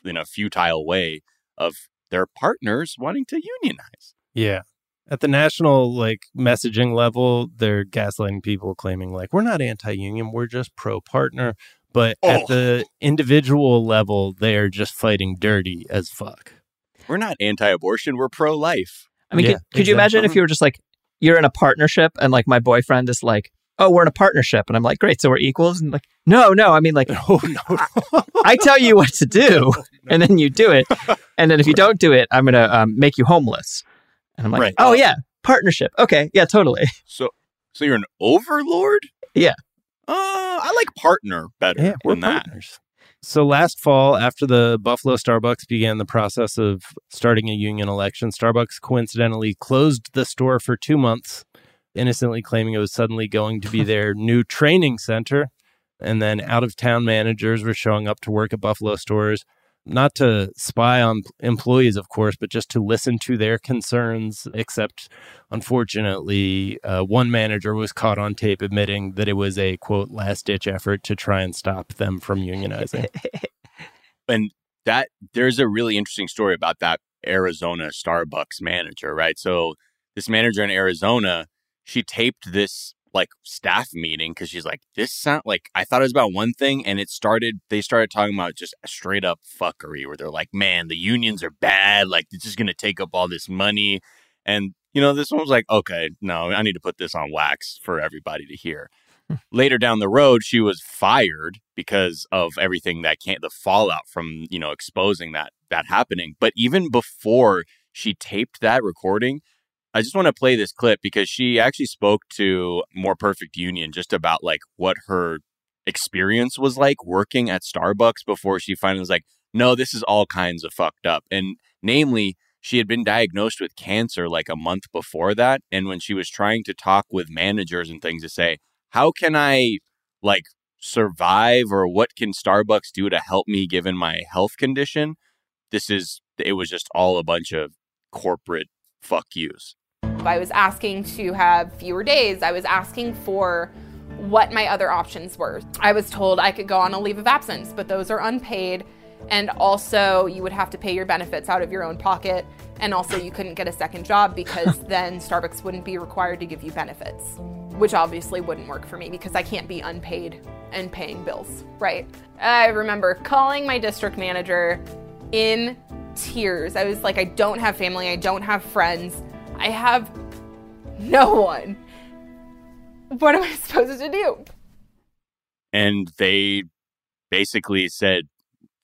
in a futile way of their partners wanting to unionize. Yeah. At the national like messaging level, they're gaslighting people claiming like we're not anti-union, we're just pro-partner. But at Oh. the individual level, they are just fighting dirty as fuck. We're not anti abortion, we're pro life. I mean, Yeah, could, could you imagine if you were just like, you're in a partnership and like my boyfriend is like, oh, we're in a partnership. And I'm like, great. So we're equals. And like, no, no. I mean, like, Oh no. I tell you what to do and then you do it. And then if you don't do it, I'm going to um, make you homeless. And I'm like, Right. oh, yeah, partnership. Okay. Yeah, totally. So so you're an overlord? Yeah. Uh, I like partner better Yeah, we're than that. partners. So last fall, after the Buffalo Starbucks began the process of starting a union election, Starbucks coincidentally closed the store for two months, innocently claiming it was suddenly going to be their new training center. And then out of town managers were showing up to work at Buffalo stores, not to spy on employees, of course, but just to listen to their concerns. Except, unfortunately, uh, one manager was caught on tape admitting that it was a quote last ditch effort to try and stop them from unionizing. and that there's a really interesting story about that Arizona Starbucks manager, right? So this manager in Arizona, she taped this like staff meeting because she's like, this sound like I thought it was about one thing, and it started. They started talking about just straight up fuckery, where they're like, man, the unions are bad. Like it's just gonna take up all this money, and you know, this one was like, okay, no, I need to put this on wax for everybody to hear. Hmm. Later down the road, she was fired because of everything that can't the fallout from you know exposing that that happening. But even before she taped that recording, I just want to play this clip because she actually spoke to More Perfect Union just about like what her experience was like working at Starbucks before she finally was like, no, this is all kinds of fucked up. And namely, she had been diagnosed with cancer like a month before that. And when she was trying to talk with managers and things to say, how can I like survive or what can Starbucks do to help me given my health condition? This is, it was just all a bunch of corporate fuck yous. I was asking to have fewer days. I was asking for what my other options were. I was told I could go on a leave of absence, but those are unpaid. And also, you would have to pay your benefits out of your own pocket. And also, you couldn't get a second job because then Starbucks wouldn't be required to give you benefits, which obviously wouldn't work for me because I can't be unpaid and paying bills, right? I remember calling my district manager in tears. I was like, I don't have family, I don't have friends. I have no one. What am I supposed to do? And they basically said,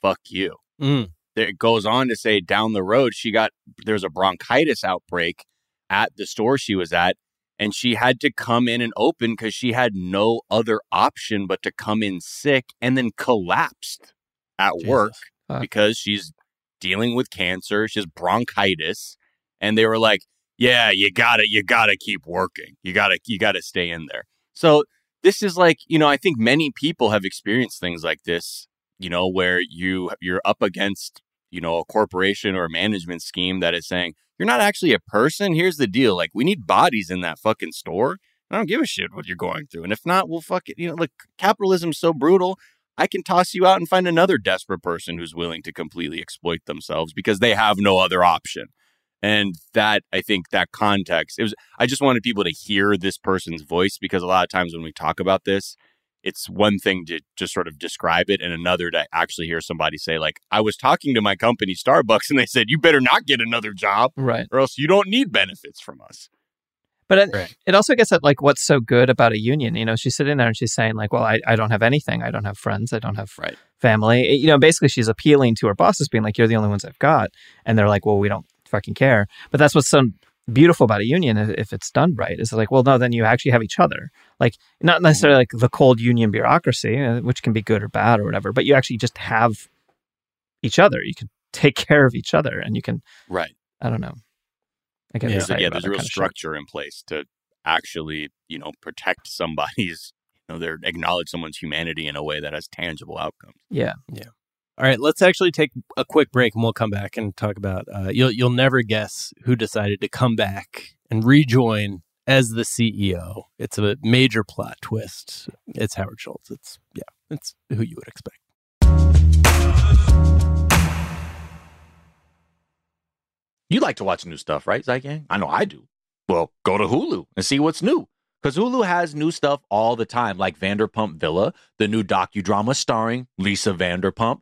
fuck you. Mm. It goes on to say down the road, she got, there's a bronchitis outbreak at the store she was at. And she had to come in and open because she had no other option but to come in sick and then collapsed at Jesus. work Fuck. because she's dealing with cancer. She has bronchitis. And they were like, yeah, you gotta, you gotta keep working. You gotta, you gotta stay in there. So this is like, you know, I think many people have experienced things like this, you know, where you, you're up against, you know, a corporation or a management scheme that is saying, you're not actually a person. Here's the deal. Like, we need bodies in that fucking store. I don't give a shit what you're going through. And if not, we'll fuck it. You know, look, capitalism's so brutal. I can toss you out and find another desperate person who's willing to completely exploit themselves because they have no other option. And that, I think, that context, it was, I just wanted people to hear this person's voice because a lot of times when we talk about this, it's one thing to just sort of describe it and another to actually hear somebody say, like, I was talking to my company, Starbucks, and they said, you better not get another job Right. or else you don't need benefits from us. But it, Right. it also gets at like what's so good about a union. You know, she's sitting there and she's saying like, "Well, I, I don't have anything. I don't have friends. I don't have Right. family." It- you know, basically she's appealing to her bosses, being like, "You're the only ones I've got," and they're like, "Well, we don't fucking care." But that's what's so beautiful about a union if, if it's done right. Is like, well, no, then you actually have each other. Like not necessarily like the cold union bureaucracy, uh, which can be good or bad or whatever, but you actually just have each other. You can take care of each other, and you can. Right. I don't know. I get There's, excited yeah, there's a real kind of shit. structure in place to actually, you know, protect somebody's, you know, they're acknowledge someone's humanity in a way that has tangible outcomes. Yeah. Yeah. All right, let's actually take a quick break and we'll come back and talk about uh, you'll you'll never guess who decided to come back and rejoin as the CEO. It's a major plot twist. It's Howard Schultz. It's yeah, it's who you would expect. You like to watch new stuff, right, Zeitgang? I know I do. Well, go to Hulu and see what's new. Because Hulu has new stuff all the time, like Vanderpump Villa, the new docudrama starring Lisa Vanderpump.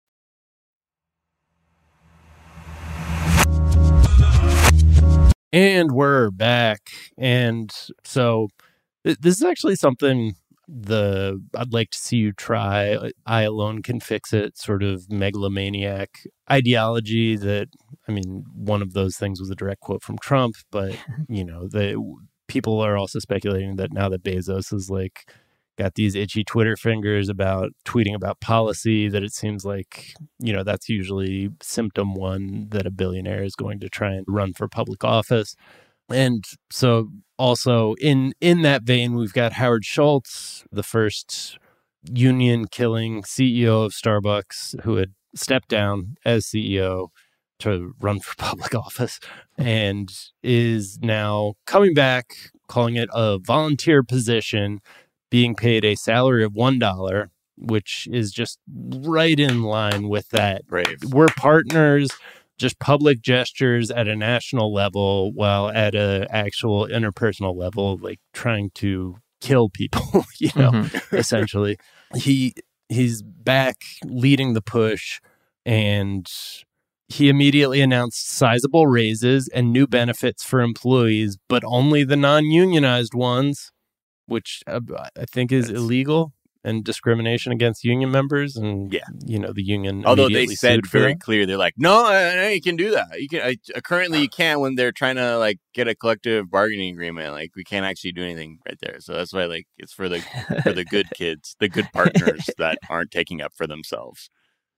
And we're back. And so th- this is actually something the I'd like to see you try. I alone can fix it sort of megalomaniac ideology that I mean one of those things was a direct quote from Trump, but you know, the people are also speculating that now that Bezos is like got these itchy Twitter fingers about tweeting about policy that it seems like, you know, that's usually symptom one that a billionaire is going to try and run for public office. And so also in in that vein, we've got Howard Schultz, the first union killing CEO of Starbucks who had stepped down as CEO to run for public office and is now coming back calling it a volunteer position being paid a salary of one dollar, which is just right in line with that. Brave. We're partners, just public gestures at a national level, while at a actual interpersonal level, like trying to kill people. You know, Mhm. essentially, he he's back leading the push, and he immediately announced sizable raises and new benefits for employees, but only the non-unionized ones which uh, I think is illegal and discrimination against union members. And Yeah. you know the union. Although they said very clear, they're like, no, uh, no, you can do that. You can. I, uh, currently, you can't when they're trying to like get a collective bargaining agreement. Like we can't actually do anything right there. So that's why like it's for the for the good kids, the good partners that aren't taking up for themselves.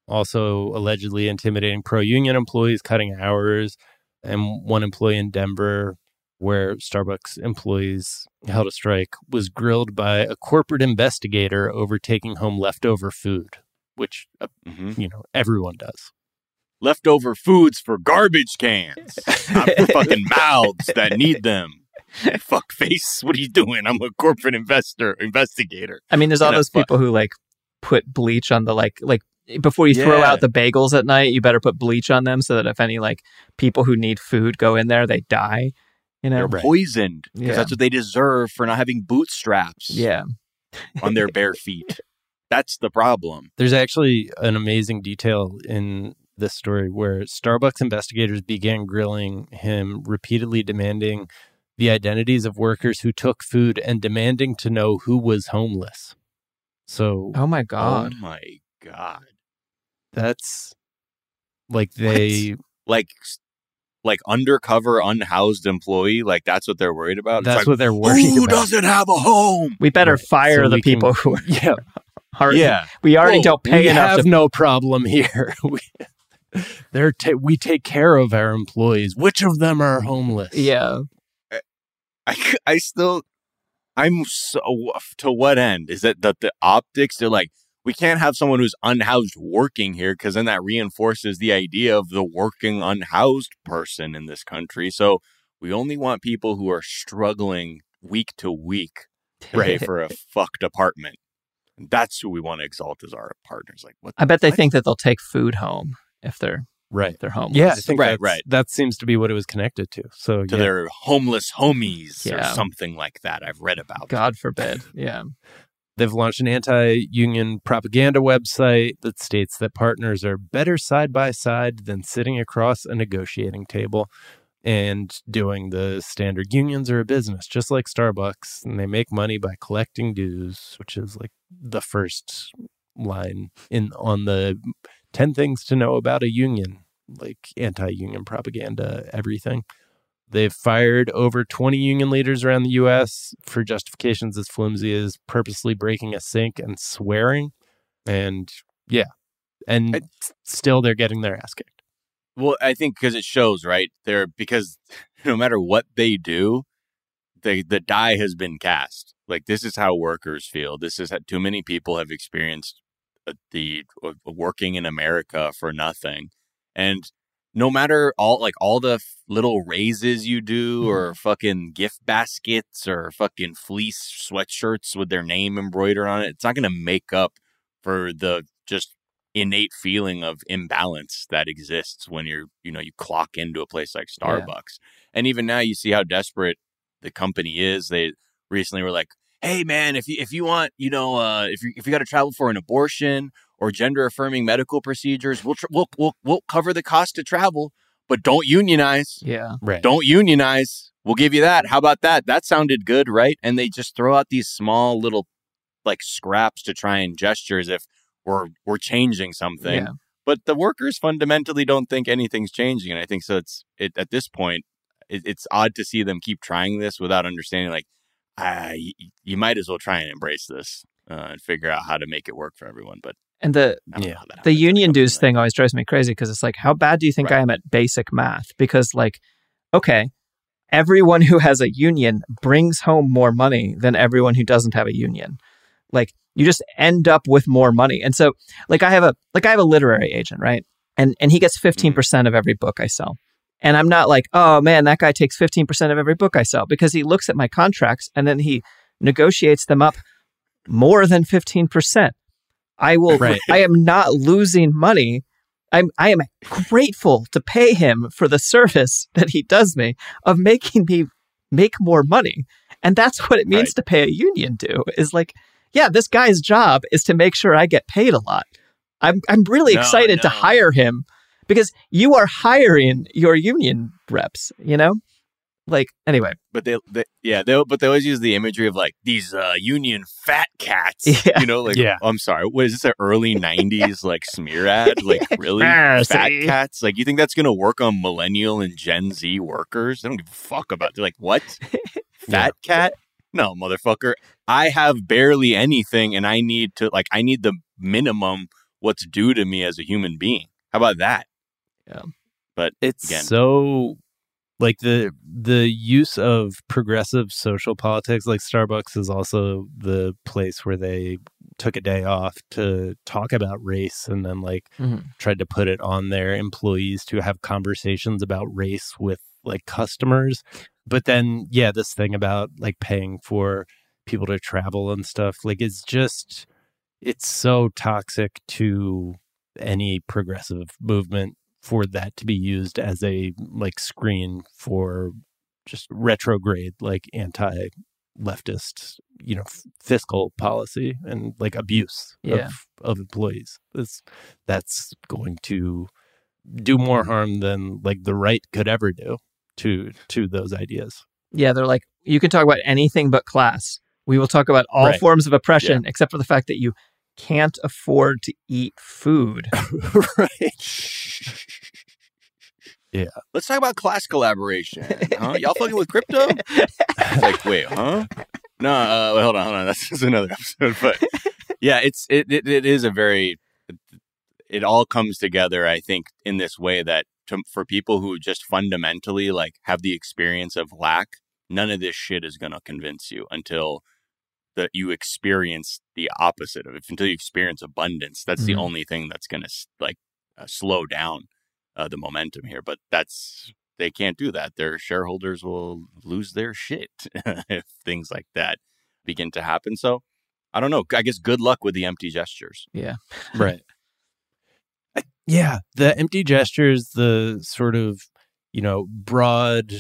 also allegedly intimidating pro-union employees, cutting hours, and one employee in Denver. Where Starbucks employees held a strike was grilled by a corporate investigator over taking home leftover food, which uh, Mhm. you know everyone does. Leftover foods for garbage cans, not fucking mouths that need them. Fuck face, what are you doing? I'm a corporate investor investigator. I mean, there's all And those fu- people who like put bleach on the like like before you throw out the bagels at night, you better put bleach on them so that if any like people who need food go in there, they die. You know, They're poisoned because Yeah. that's what they deserve for not having bootstraps yeah. on their bare feet. That's the problem. There's actually an amazing detail in this story where Starbucks investigators began grilling him, repeatedly demanding the identities of workers who took food and demanding to know who was homeless. So Oh my oh god. Oh my god! that's like they Like like undercover unhoused employee. Like that's what they're worried about. That's like, what they're worried Who about. Who doesn't have a home? We better fire So the we can- people who are Yeah. already, Yeah. we already Well, don't pay we enough have to no problem here. we, they're ta- we take care of our employees. Which of them are homeless? Yeah. I, I still, I'm so to what end is it that the optics? They're like, we can't have someone who's unhoused working here because then that reinforces the idea of the working unhoused person in this country. So we only want people who are struggling week to week to pay for a fucked apartment. And that's who we want to exalt as our partners. Like what? I bet they think that they'll take food home if they're Right. if they're homeless. Yeah, I think Right, right. That seems to be what it was connected to. So to yeah. their homeless homies Yeah. or something like that. I've read about. God forbid. Yeah. They've launched an anti union propaganda website that states that partners are better side by side than sitting across a negotiating table and doing the standard unions are a business, just like Starbucks. And they make money by collecting dues, which is like the first line in on the 10 things to know about a union, like anti union propaganda, everything. They've fired over 20 union leaders around the U.S. for justifications as flimsy as purposely breaking a sink and swearing. And yeah, and s- still they're getting their ass kicked. Well, I think because it shows, right? They're because no matter what they do, the the die has been cast. Like this is how workers feel. This is how too many people have experienced uh, the uh, working in America for nothing, and no matter all like all the f- little raises you do, or fucking gift baskets, or fucking fleece sweatshirts with their name embroidered on it, it's not going to make up for the just innate feeling of imbalance that exists when you're you know you clock into a place like Yeah. Starbucks. And even now you see how desperate the company is. They recently were like, "Hey man, if you if you want, you know, uh if you if you got to travel for an abortion or gender affirming medical procedures, we'll, tr- we'll we'll we'll cover the cost to travel, but don't unionize. Yeah. Right. Don't unionize. We'll give you that. How about that? That sounded good, right? And they just throw out these small little like scraps to try and gesture as if we're we're changing something. Yeah. But the workers fundamentally don't think anything's changing, and I think so. It's it at this point, it, it's odd to see them keep trying this without understanding. Like, ah, y- y- you might as well try and embrace this uh, and figure out how to make it work for everyone. But And the I don't know how that the union dues thing always drives me crazy because it's like, how bad do you think I am at basic math? Because like, okay, everyone who has a union brings home more money than everyone who doesn't have a union. Like you just end up with more money. And so like I have a like I have a literary agent, right? And and he gets mm-hmm. 15% of every book I sell. And I'm not like, oh man, that guy takes 15% of every book I sell because he looks at my contracts and then he negotiates them up more than 15%. I will Right. I am not losing money. I'm I am grateful to pay him for the service that he does me of making me make more money. And that's what it means Right. to pay a union due is like, yeah, this guy's job is to make sure I get paid a lot. I'm I'm really No, excited to hire him because you are hiring your union reps, you know? Like anyway, but they, they yeah they but they always use the imagery of like these uh union fat cats Yeah. you know like Yeah. i'm sorry what is this an early 90s like smear ad? Like really? Ah, fat see? cats? Like you think that's gonna work on millennial and gen z workers? They don't give a fuck about they're like what? Fat cat? No motherfucker. I have barely anything and i need to like i need the minimum what's due to me as a human being. How about that? Yeah. but It's again so like the the use of progressive social politics like Starbucks is also the place where they took a day off to talk about race and then like Mhm. tried to put it on their employees to have conversations about race with like customers but then yeah this thing about like paying for people to travel and stuff like it's just it's so toxic to any progressive movement for that to be used as a like screen for just retrograde like anti leftist you know f- fiscal policy and like abuse Yeah. of of employees that's that's going to do more harm than like the right could ever do to to those ideas yeah, they're like, you can talk about anything but class. We will talk about all Right. forms of oppression except for the fact that you can't afford to eat food. right Yeah. Let's talk about class collaboration. Huh? Y'all fucking with crypto? It's like, wait, huh? No, uh, wait, hold on, hold on. That's, that's another episode. But yeah, it's it, it it is a very it all comes together. I think in this way that to, for people who just fundamentally like have the experience of lack, none of this shit is gonna convince you until that you experience the opposite of it. Until you experience abundance, that's the Mhm. only thing that's gonna like uh, slow down uh, the momentum here. But that's they can't do that. Their shareholders will lose their shit if things like that begin to happen. So I don't know. I guess good luck with the empty gestures. Yeah. Right. I- yeah, the empty gestures, the sort of, you know, broad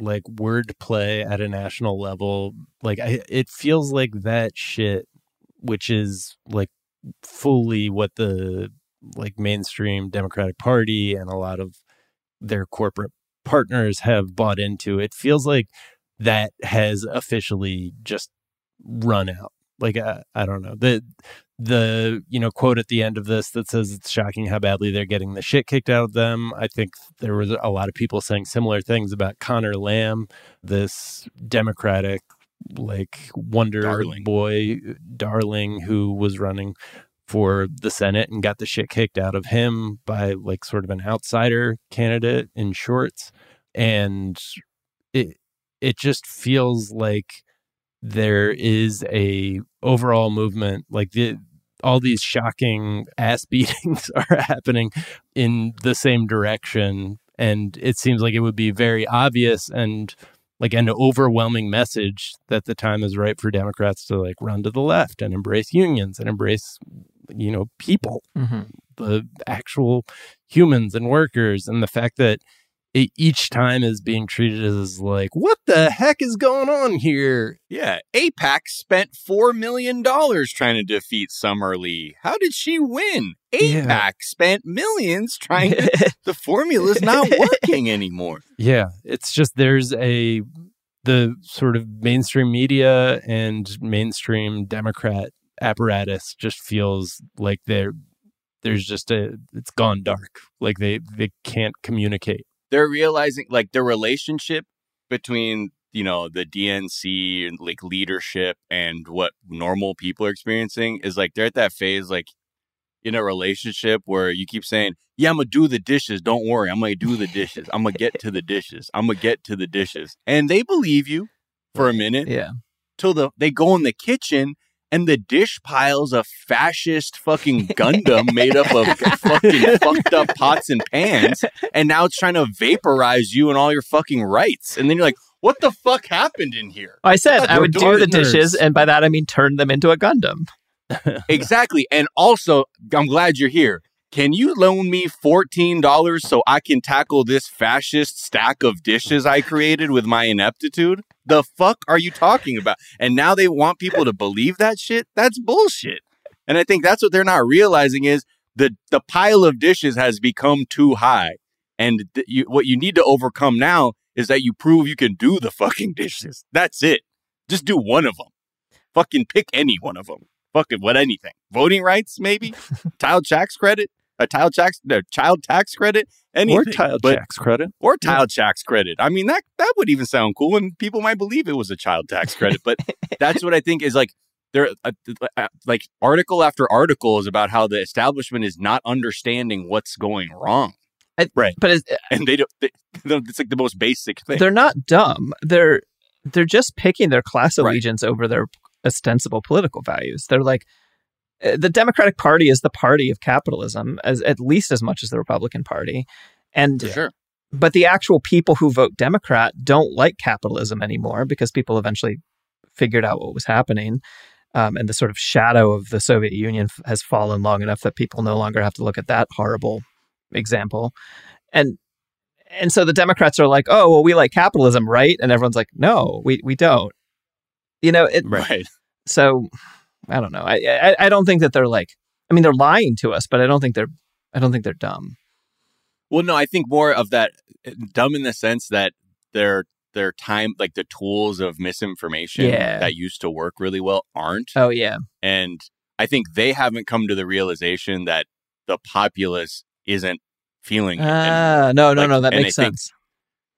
like wordplay at a national level, like I, it feels like that shit, which is like fully what the like mainstream Democratic Party and a lot of their corporate partners have bought into. It feels like that has officially just run out. Like I, I don't know the the you know quote at the end of this that says it's shocking how badly they're getting the shit kicked out of them. I think there was a lot of people saying similar things about Connor Lamb, this Democratic like wonder Darling. boy darling who was running for the Senate and got the shit kicked out of him by like sort of an outsider candidate in shorts. And it it just feels like there is a overall movement like the all these shocking ass beatings are happening in the same direction and it seems like it would be very obvious and like an overwhelming message that the time is right for democrats to like run to the left and embrace unions and embrace you know people Mhm. the actual humans and workers and the fact that it each time is being treated as like what the heck is going on here Yeah, AIPAC spent four million dollars trying to defeat Summer Lee. How did she win? AIPAC Yeah. spent millions trying to. the formula's not working anymore. Yeah, it's just there's a the sort of mainstream media and mainstream Democrat apparatus just feels like they're there's just a it's gone dark. Like they they can't communicate. They're realizing like the relationship between you know the DNC and like leadership and what normal people are experiencing is like they're at that phase like in a relationship where you keep saying, "Yeah, I'm gonna do the dishes. Don't worry, I'm gonna do the dishes. I'm gonna get to the dishes. I'm gonna get to the dishes," and they believe you for a minute. Yeah. Till the they go in the kitchen and the dish piles a fascist fucking Gundam made up of fucking fucked up pots and pans, and now it's trying to vaporize you and all your fucking rights. And then you're like, "What the fuck happened in here?" I said I would do the partners. dishes, and by that I mean turn them into a Gundam. exactly. And also, I'm glad you're here. Can you loan me $14 so I can tackle this fascist stack of dishes I created with my ineptitude? The fuck are you talking about? And now they want people to believe that shit? That's bullshit. And I think that's what they're not realizing is the the pile of dishes has become too high. And th- you, what you need to overcome now is that you prove you can do the fucking dishes. That's it. Just do one of them. Fucking pick any one of them. Fucking what anything. Voting rights, maybe. child tax credit. A child tax, no, child tax credit. Anything. Or child But- tax credit. or child tax credit. I mean that that would even sound cool, and people might believe it was a child tax credit. But that's what I think is like there, uh, uh, like article after article is about how the establishment is not understanding what's going wrong, right? But and they don't. They, it's like the most basic thing. they're not dumb. They're they're just picking their class allegiance over their ostensible political values. They're like uh, the Democratic Party is the party of capitalism as at least as much as the Republican Party. And sure. but the actual people who vote Democrat don't like capitalism anymore because people eventually figured out what was happening. Um, and the sort of shadow of the Soviet Union has fallen long enough that people no longer have to look at that horrible example. And and so the Democrats are like, "Oh, well, we like capitalism, right?" And everyone's like, "No, we we don't." You know, it. Right. So I don't know. I, I I don't think that they're like. I mean, they're lying to us, but I don't think they're. I don't think they're dumb. Well, no, I think more of that uh, dumb in the sense that their their time, like the tools of misinformation Yeah. that used to work really well, aren't. Oh yeah. And I think they haven't come to the realization that the populace isn't feeling. Ah, no, no, like, no, that makes sense.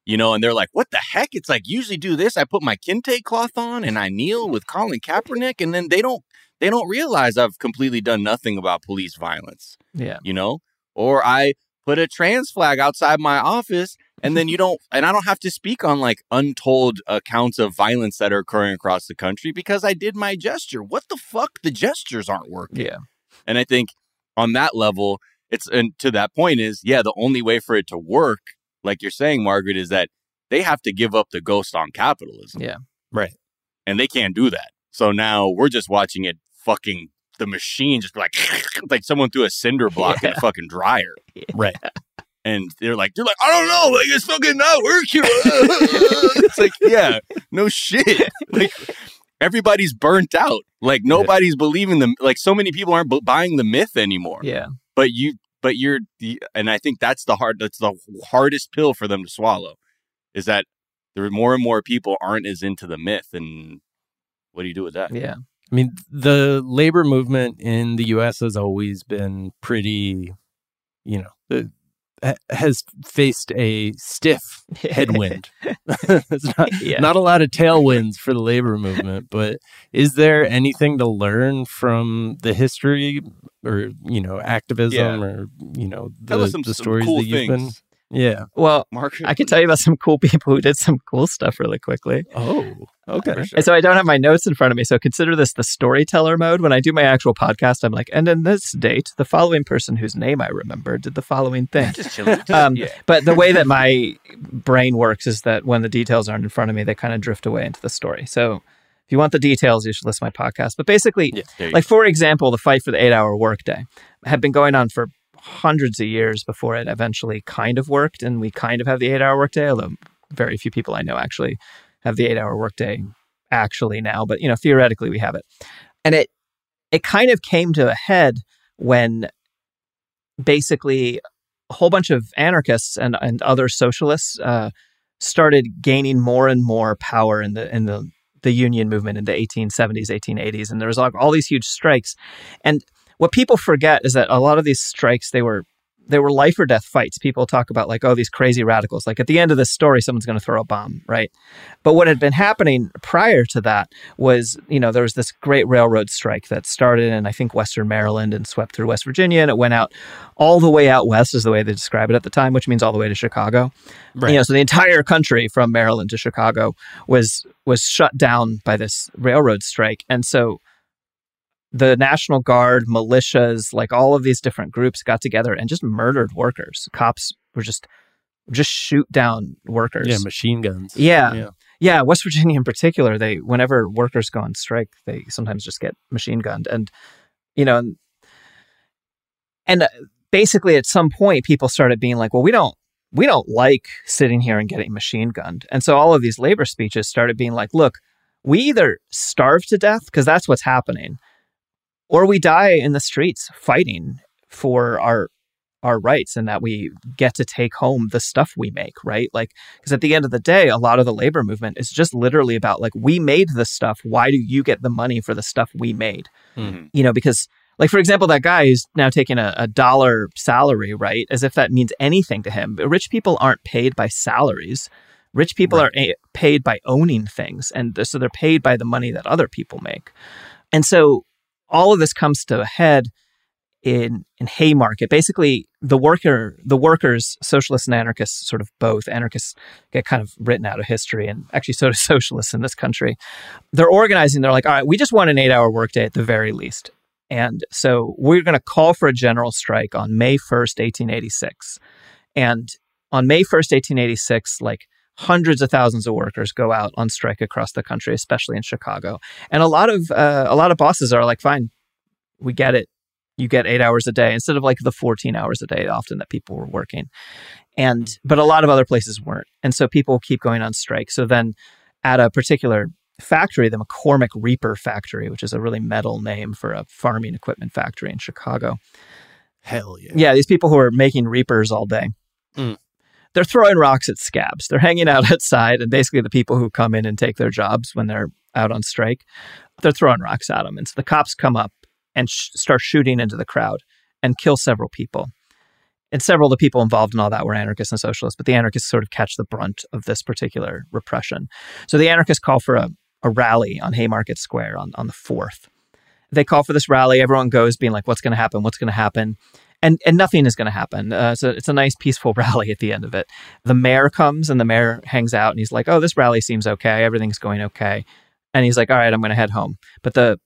You know, and they're like, "What the heck?" It's like usually do this. I put my kente cloth on and I kneel with Colin Kaepernick, and then they don't they don't realize I've completely done nothing about police violence. Yeah. You know, or I put a trans flag outside my office, and then you don't, and I don't have to speak on like untold accounts of violence that are occurring across the country because I did my gesture. What the fuck? The gestures aren't working. Yeah. And I think on that level, it's and to that point is yeah, the only way for it to work, like you're saying, Margaret, is that they have to give up the ghost on capitalism. Yeah. Right. And they can't do that. So now we're just watching it fucking the machine just like like someone threw a cinder block in a fucking dryer. Right. And they're like, they're like, I don't know, like it's fucking not working. it's like, yeah, no shit. Like everybody's burnt out. Like nobody's believing them. Like so many people aren't bu- buying the myth anymore. Yeah. But you, but you're, the, and I think that's the hard, that's the hardest pill for them to swallow, is that there are more and more people aren't as into the myth. And what do you do with that? Yeah. I mean, the labor movement in the U.S. has always been pretty, you know, has faced a stiff headwind. it's not, Yeah. not a lot of tailwinds for the labor movement, but is there anything to learn from the history or, you know, activism Yeah. or, you know, the, some- the stories cool that you've been? Things. Yeah. Well, Mark, I can tell you about some cool people who did some cool stuff really quickly. Oh, okay. And so I don't have my notes in front of me. So consider this the storyteller mode. When I do my actual podcast, I'm like, and in this date, the following person whose name I remember did the following thing. Just chilling. Um, Yeah. But the way that my brain works is that when the details aren't in front of me, they kind of drift away into the story. So if you want the details, you should listen to my podcast. But basically, there you like for example, the fight for the eight-hour workday had been going on for hundreds of years before it eventually kind of worked, and we kind of have the eight-hour workday. Although very few people I know actually have the eight-hour workday actually now, but you know theoretically we have it, and it it kind of came to a head when basically a whole bunch of anarchists and, and other socialists uh, started gaining more and more power in the in the the union movement in the 1870s, 1880s, and there was all, all these huge strikes. And what people forget is that a lot of these strikes they were they were life or death fights. People talk about like, oh, these crazy radicals. Like at the end of this story, someone's going to throw a bomb, right? But what had been happening prior to that was, you know, there was this great railroad strike that started in I think Western Maryland and swept through West Virginia, and it went out all the way out west, is the way they describe it at the time, which means all the way to Chicago. Right. You know, so the entire country from Maryland to Chicago was was shut down by this railroad strike, and so the National Guard, militias, like all of these different groups got together and just murdered workers. Cops were just just shoot down workers. Yeah, machine guns. Yeah. Yeah. Yeah, West Virginia in particular, they whenever workers go on strike, they sometimes just get machine gunned and you know and, and uh, basically at some point people started being like, well, we don't we don't like sitting here and getting machine gunned. And so all of these labor speeches started being like, look, we either starve to death because that's what's happening or we die in the streets fighting for our our rights and that we get to take home the stuff we make right? Like because at the end of the day a lot of the labor movement is just literally about like we made the stuff. Why do you get the money for the stuff we made? Mhm. you know because like for example that guy who's now taking a, a dollar salary right as if that means anything to him. But rich people aren't paid by salaries. Rich people are a- paid by owning things and so they're paid by the money that other people make. And so all of this comes to a head in in Haymarket. Basically, the worker, the workers, socialists and anarchists, sort of both. Anarchists get kind of written out of history, and actually, so do socialists in this country. They're organizing. They're like, all right, we just want an eight-hour workday at the very least, and so we're going to call for a general strike on May first, eighteen eighty-six, and on May first, eighteen eighty-six, like hundreds of thousands of workers go out on strike across the country, especially in Chicago. And a lot of uh, a lot of bosses are like, "Fine, we get it. You get eight hours a day instead of like the fourteen hours a day often that people were working." And but a lot of other places weren't, and so people keep going on strike. So then, at a particular factory, the McCormick Reaper factory, which is a really metal name for a farming equipment factory in Chicago. Hell yeah. Yeah, these people who are making reapers all day. Mm. They're throwing rocks at scabs. They're hanging out outside, and basically the people who come in and take their jobs when they're out on strike, they're throwing rocks at them. And so the cops come up and sh- start shooting into the crowd and kill several people. and several of the people involved in all that were anarchists and socialists, but the anarchists sort of catch the brunt of this particular repression. So the anarchists call for a, a rally on Haymarket Square on, on the 4th. They call for this rally. Everyone goes, being like, what's going to happen? What's going to happen? And, and nothing is going to happen. Uh, so it's a nice, peaceful rally at the end of it. The mayor comes and the mayor hangs out and he's like, oh, this rally seems okay. Everything's going okay. And he's like, all right, I'm going to head home. But the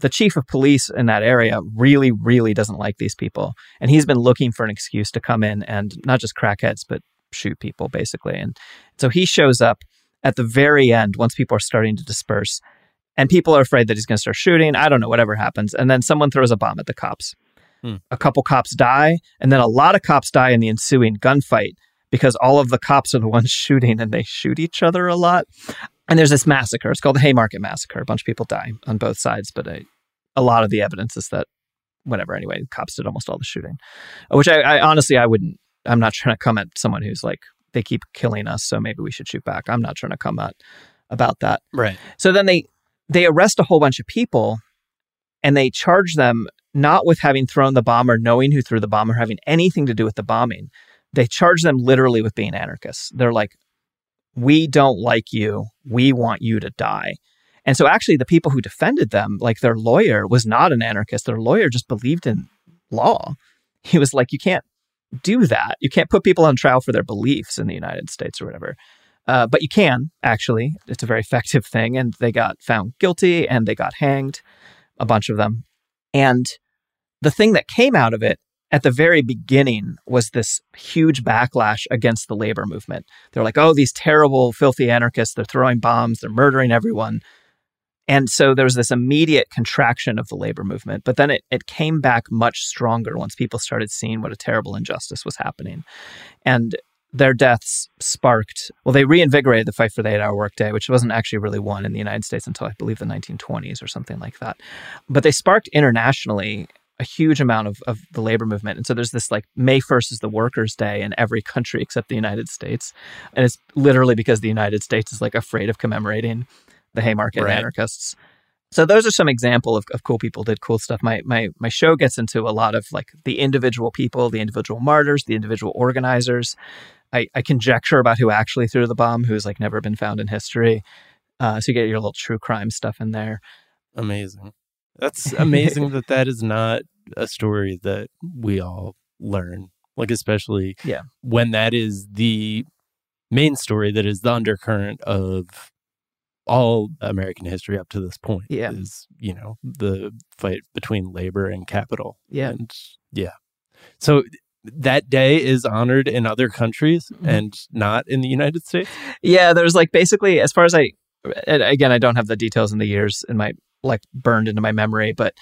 the chief of police in that area really, really doesn't like these people. And he's been looking for an excuse to come in and not just crack heads, but shoot people, basically. And so he shows up at the very end once people are starting to disperse. And people are afraid that he's going to start shooting. I don't know, whatever happens. And then someone throws a bomb at the cops. Hmm. A couple cops die. And then a lot of cops die in the ensuing gunfight because all of the cops are the ones shooting and they shoot each other a lot. And there's this massacre. It's called the Haymarket Massacre. A bunch of people die on both sides, but a, a lot of the evidence is that whatever. Anyway, cops did almost all the shooting, which I, I honestly I wouldn't. I'm not trying to come at someone who's like they keep killing us, so maybe we should shoot back. I'm not trying to come at about that. Right. So then they they arrest a whole bunch of people, and they charge them not with having thrown the bomb or knowing who threw the bomb or having anything to do with the bombing. They charge them literally with being anarchists. They're like, we don't like you. We want you to die. And so actually the people who defended them, like their lawyer was not an anarchist. Their lawyer just believed in law. He was like, you can't do that. You can't put people on trial for their beliefs in the United States or whatever. Uh, but you can actually. It's a very effective thing. And they got found guilty and they got hanged, a bunch of them. And the thing that came out of it at the very beginning was this huge backlash against the labor movement. They're like, oh, these terrible, filthy anarchists, they're throwing bombs, they're murdering everyone. And so there was this immediate contraction of the labor movement. But then it, it came back much stronger once people started seeing what a terrible injustice was happening. And their deaths sparked, well, they reinvigorated the fight for the eight hour workday, which wasn't actually really won in the United States until I believe the 1920s or something like that. But they sparked internationally a huge amount of, of the labor movement. And so there's this like May 1st is the workers' day in every country except the United States. And it's literally because the United States is like afraid of commemorating the Haymarket right. anarchists. So those are some example of, of cool people did cool stuff. My my my show gets into a lot of like the individual people, the individual martyrs, the individual organizers. I, I conjecture about who actually threw the bomb, who's like never been found in history. Uh, so you get your little true crime stuff in there. Amazing. That's amazing that that is not a story that we all learn. Like especially yeah. when that is the main story that is the undercurrent of all American history up to this point. Yeah. Is, you know, the fight between labor and capital. Yeah. And yeah. So that day is honored in other countries mm-hmm. and not in the United States. Yeah, there's like basically as far as I again I don't have the details in the years in my like burned into my memory, but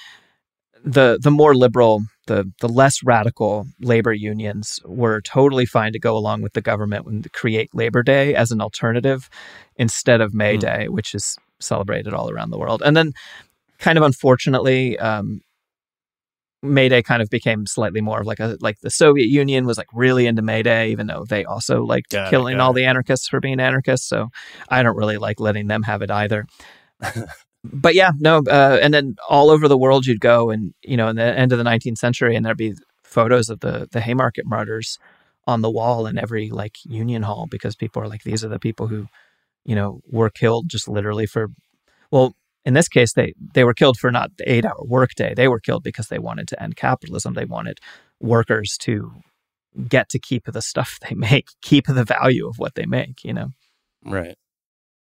the the more liberal, the the less radical labor unions were totally fine to go along with the government and create Labor Day as an alternative instead of May mm. Day, which is celebrated all around the world. And then, kind of unfortunately, um, May Day kind of became slightly more of like a like the Soviet Union was like really into May Day, even though they also liked got killing it, all it. the anarchists for being anarchists. So I don't really like letting them have it either. but yeah, no, uh, and then all over the world you'd go, and you know, in the end of the 19th century, and there'd be photos of the the Haymarket martyrs on the wall in every like union hall because people are like, these are the people who, you know, were killed just literally for, well, in this case, they they were killed for not the eight hour workday. They were killed because they wanted to end capitalism. They wanted workers to get to keep the stuff they make, keep the value of what they make. You know. Right.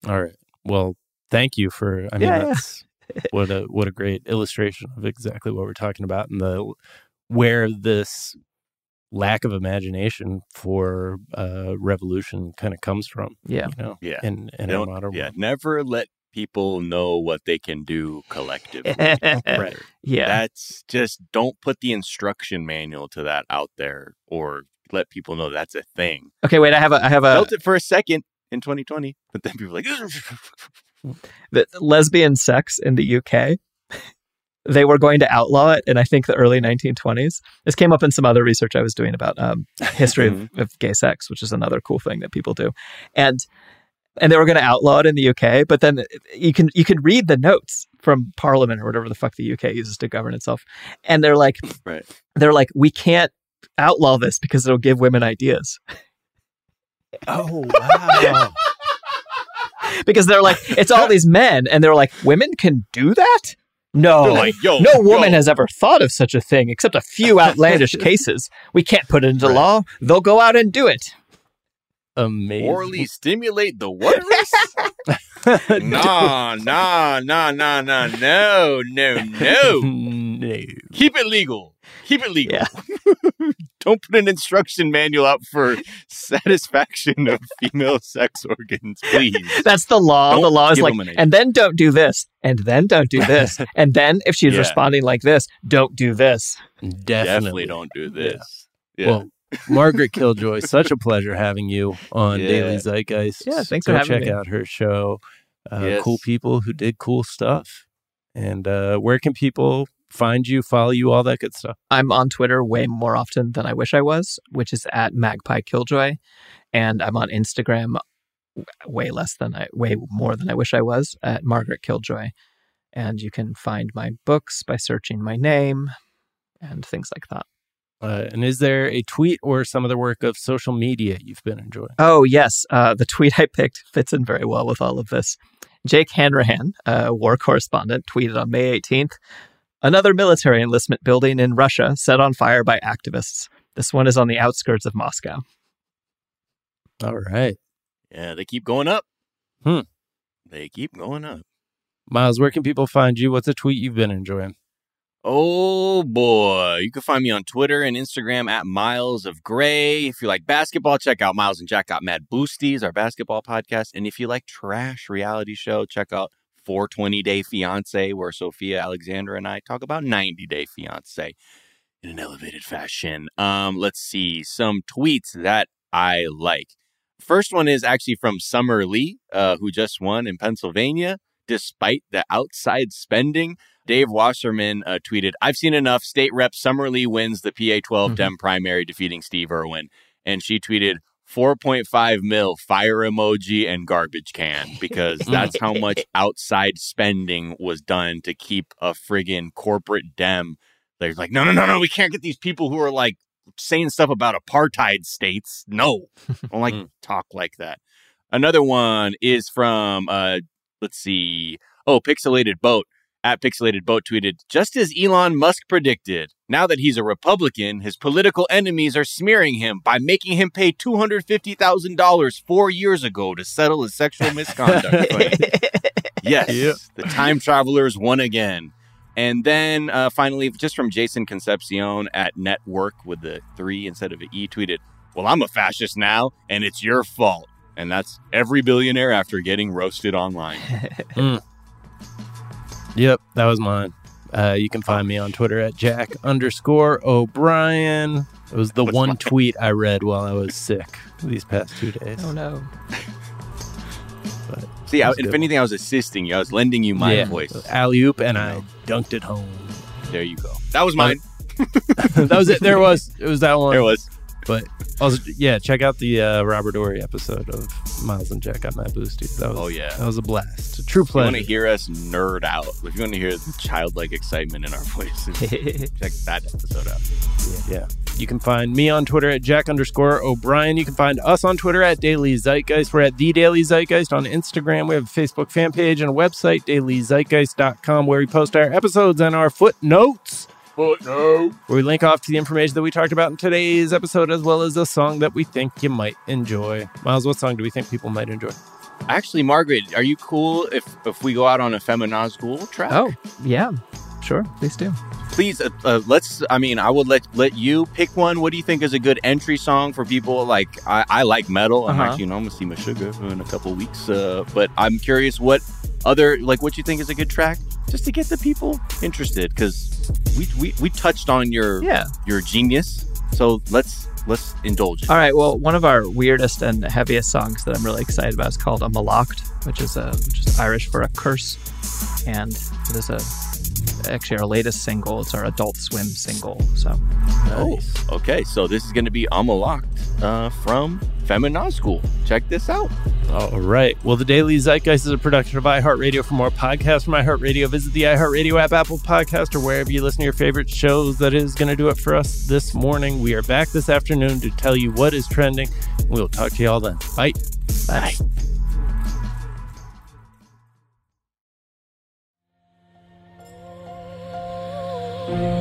All right. Well, thank you for. I mean, yeah, that's yeah. what a what a great illustration of exactly what we're talking about and the where this lack of imagination for uh, revolution kind of comes from. Yeah, you know, yeah, in, in a modern yeah, world. never let people know what they can do collectively. right. Yeah, that's just don't put the instruction manual to that out there or let people know that's a thing. Okay, wait, I have a I have a felt it for a second in 2020, but then people like the lesbian sex in the UK. They were going to outlaw it in, I think, the early 1920s. This came up in some other research I was doing about um, history of, mm-hmm. of gay sex, which is another cool thing that people do. And and they were going to outlaw it in the UK. But then you can you can read the notes from Parliament or whatever the fuck the UK uses to govern itself, and they're like, right. they're like, we can't outlaw this because it'll give women ideas. Oh wow. because they're like, it's all these men, and they're like, women can do that? No, like, yo, no woman yo. has ever thought of such a thing, except a few outlandish cases. We can't put it into law. They'll go out and do it. Amazing. Orally stimulate the uterus? nah, nah, nah, nah, nah, no, no, no. no. Keep it legal. Keep it legal. Don't put an instruction manual out for satisfaction of female sex organs, please. That's the law. Don't the law is like, them an idea. and then don't do this, and then don't do this, and then if she's Yeah. responding like this, don't do this. Definitely. Definitely don't do this. Yeah. Well, Margaret Killjoy, such a pleasure having you on Yeah. Daily Zeitgeist. Yeah, thanks Go for having check me. out her show. Uh, Yes. Cool people who did cool stuff. And uh, where can people find you, follow you, all that good stuff? I'm on Twitter way more often than I wish I was, which is at Magpie Killjoy, and I'm on Instagram way less than I, way more than I wish I was at Margaret Killjoy, and you can find my books by searching my name and things like that. Uh, and is there a tweet or some other work of social media you've been enjoying? Oh yes, uh, the tweet I picked fits in very well with all of this. Jake Hanrahan, a war correspondent, tweeted on May 18th. Another military enlistment building in Russia set on fire by activists. This one is on the outskirts of Moscow. All right. yeah, they keep going up. Hmm. They keep going up. Miles, where can people find you? What's a tweet you've been enjoying? Oh boy. You can find me on Twitter and Instagram at Miles of Gray. If you like basketball, check out Miles and Jack Got Mad Boosties, our basketball podcast. And if you like trash reality show, check out 420 Day Fiance, where Sophia Alexander and I talk about 90 Day Fiance in an elevated fashion. Um, let's see some tweets that I like. First one is actually from Summer Lee, uh, who just won in Pennsylvania. Despite the outside spending, Dave Wasserman uh, tweeted, I've seen enough. State Rep Summer Lee wins the PA 12 Dem primary, defeating Steve Irwin. And she tweeted, 4.5 mil fire emoji and garbage can because that's how much outside spending was done to keep a friggin' corporate dem. They're like, no, no, no, no, we can't get these people who are like saying stuff about apartheid states. No, I don't like talk like that. Another one is from, uh, let's see, oh, Pixelated Boat. At Pixelated Boat tweeted, just as Elon Musk predicted, now that he's a Republican, his political enemies are smearing him by making him pay $250,000 four years ago to settle his sexual misconduct claim. Yes, the time travelers won again. And then uh, finally, just from Jason Concepcion at Network with the three instead of an E tweeted, Well, I'm a fascist now, and it's your fault. And that's every billionaire after getting roasted online. Mm. Yep, that was mine. Uh, you can find me on Twitter at Jack underscore O'Brien. It was the one tweet I read while I was sick these past two days. Oh no. But See, I, if good. anything, I was assisting you. I was lending you my Yeah, voice. Alley oop, and I dunked it home. There you go. That was mine. that was it. There was. It was that one. There was. But also, yeah, check out the uh, Robert Horry episode of Miles and Jack on my boosties. That was, Oh, yeah. that was a blast. A true If you want to hear us nerd out, if you want to hear the childlike excitement in our voices, check that episode out. Yeah. You can find me on Twitter at Jack underscore O'Brien. You can find us on Twitter at Daily Zeitgeist. We're at The Daily Zeitgeist on Instagram. We have a Facebook fan page and a website, dailyzeitgeist.com, where we post our episodes and our footnotes. Footnote. Where we link off to the information that we talked about in today's episode, as well as a song that we think you might enjoy. Miles, what song do we think people might enjoy? Actually, Margaret, are you cool if if we go out on a Feminazgul track? Oh, yeah. Sure, please do. please uh, uh, let's i mean i would let let you pick one what do you think is a good entry song for people like i, I like metal i'm Uh-huh. actually you know i'm gonna see my sugar in a couple weeks uh, but i'm curious what other like what you think is a good track just to get the people interested because we, we we touched on your Yeah. your genius so let's let's indulge. All right. Well, one of our weirdest and heaviest songs that I'm really excited about is called "A Mallacht," which is a which is Irish for a curse, and it is a actually our latest single. It's our Adult Swim single. So, oh, okay. So this is going to be A Mallacht uh, from Feminazgul. Check this out. All right. Well, the Daily Zeitgeist is a production of iHeartRadio. For more podcasts from iHeartRadio, visit the iHeartRadio app, Apple Podcast, or wherever you listen to your favorite shows. That is going to do it for us this morning. We are back this afternoon to tell you what is trending. We'll talk to you all then. Bye. Bye. I'm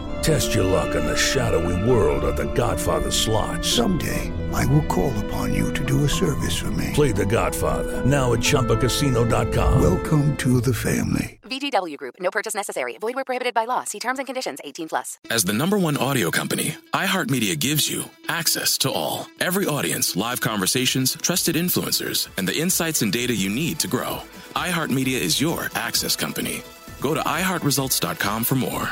Test your luck in the shadowy world of The Godfather slot. Someday, I will call upon you to do a service for me. Play The Godfather now at Chumbacasino.com. Welcome to the family. VGW Group. No purchase necessary. Void where prohibited by law. See terms and conditions. 18 plus. As the number one audio company, iHeartMedia gives you access to all. Every audience, live conversations, trusted influencers, and the insights and data you need to grow. iHeartMedia is your access company. Go to iHeartResults.com for more.